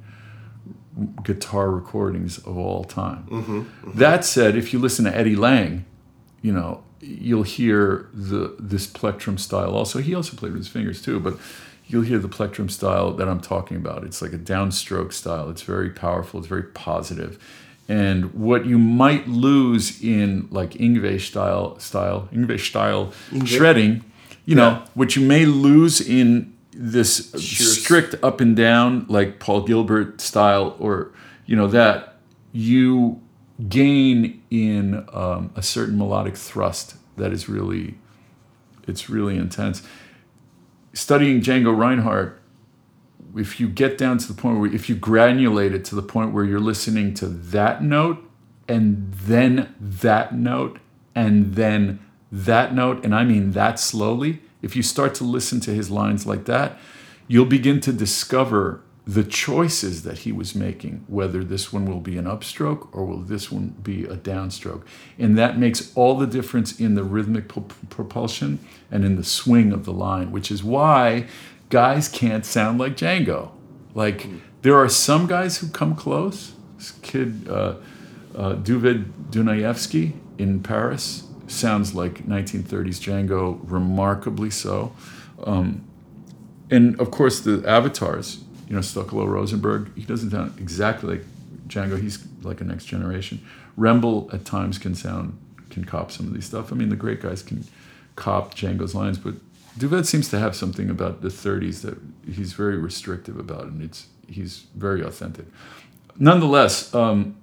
guitar recordings of all time. Mm-hmm, mm-hmm. That said, if you listen to Eddie Lang, you know you'll hear the this plectrum style. Also, he also played with his fingers too, but you'll hear the plectrum style that I'm talking about. It's like a downstroke style. It's very powerful. It's very positive. And what you might lose in like Yngwie style style Yngwie style shredding, you know, what you may lose in this Sheer- strict up and down like Paul Gilbert style or you know that you gain in um, a certain melodic thrust that is really it's really intense. Studying Django Reinhardt if you get down to the point where if you granulate it to the point where you're listening to that note and then that note and then that note and I mean that slowly if you start to listen to his lines like that you'll begin to discover the choices that he was making whether this one will be an upstroke or will this one be a downstroke. And that makes all the difference in the rhythmic pro- propulsion and in the swing of the line which is why guys can't sound like Django. Like there are some guys who come close. This kid uh, uh, Duved Dunayevsky in Paris sounds like 1930s Django, remarkably so. Um, and of course, the avatars, you know, Stochelo Rosenberg, he doesn't sound exactly like Django. He's like a next generation. Remble at times can sound, can cop some of these stuff. I mean, the great guys can cop Django's lines, but Duved seems to have something about the 30s that he's very restrictive about, and it's he's very authentic. Nonetheless, um,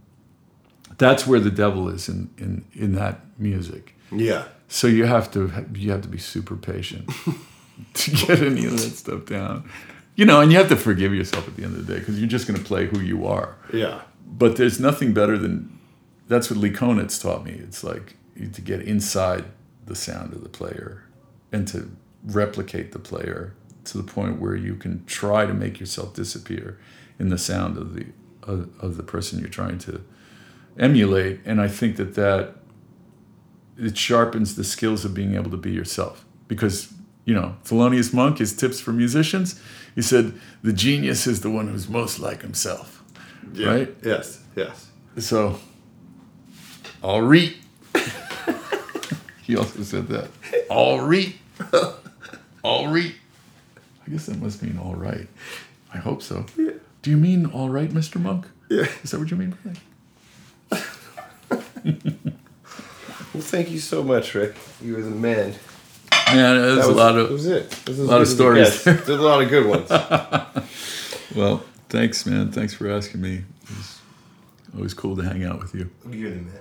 that's where the devil is in, in, in that music. Yeah. So you have to you have to be super patient to get any of that stuff down. You know, and you have to forgive yourself at the end of the day because you're just going to play who you are. Yeah. But there's nothing better than that's what Lee Konitz taught me. It's like you- to get inside the sound of the player and to replicate the player to the point where you can try to make yourself disappear in the sound of the of, of the person you're trying to emulate. And I think that that it sharpens the skills of being able to be yourself because you know Thelonious Monk his tips for musicians he said the genius is the one who's most like himself Yeah. Right? Yes. Yes. so all right he also said that all right All right. I guess that must mean all right. I hope so. Do you mean all right, Mr. Monk? Yeah. Is that what you mean by that? Well, thank you so much, Rick. You were the man. Man, there's That a was, lot that of was it. This is lot of this is the stories There's a lot of good ones. well. Thanks, man. Thanks for asking me. It was always cool to hang out with you. You're the man.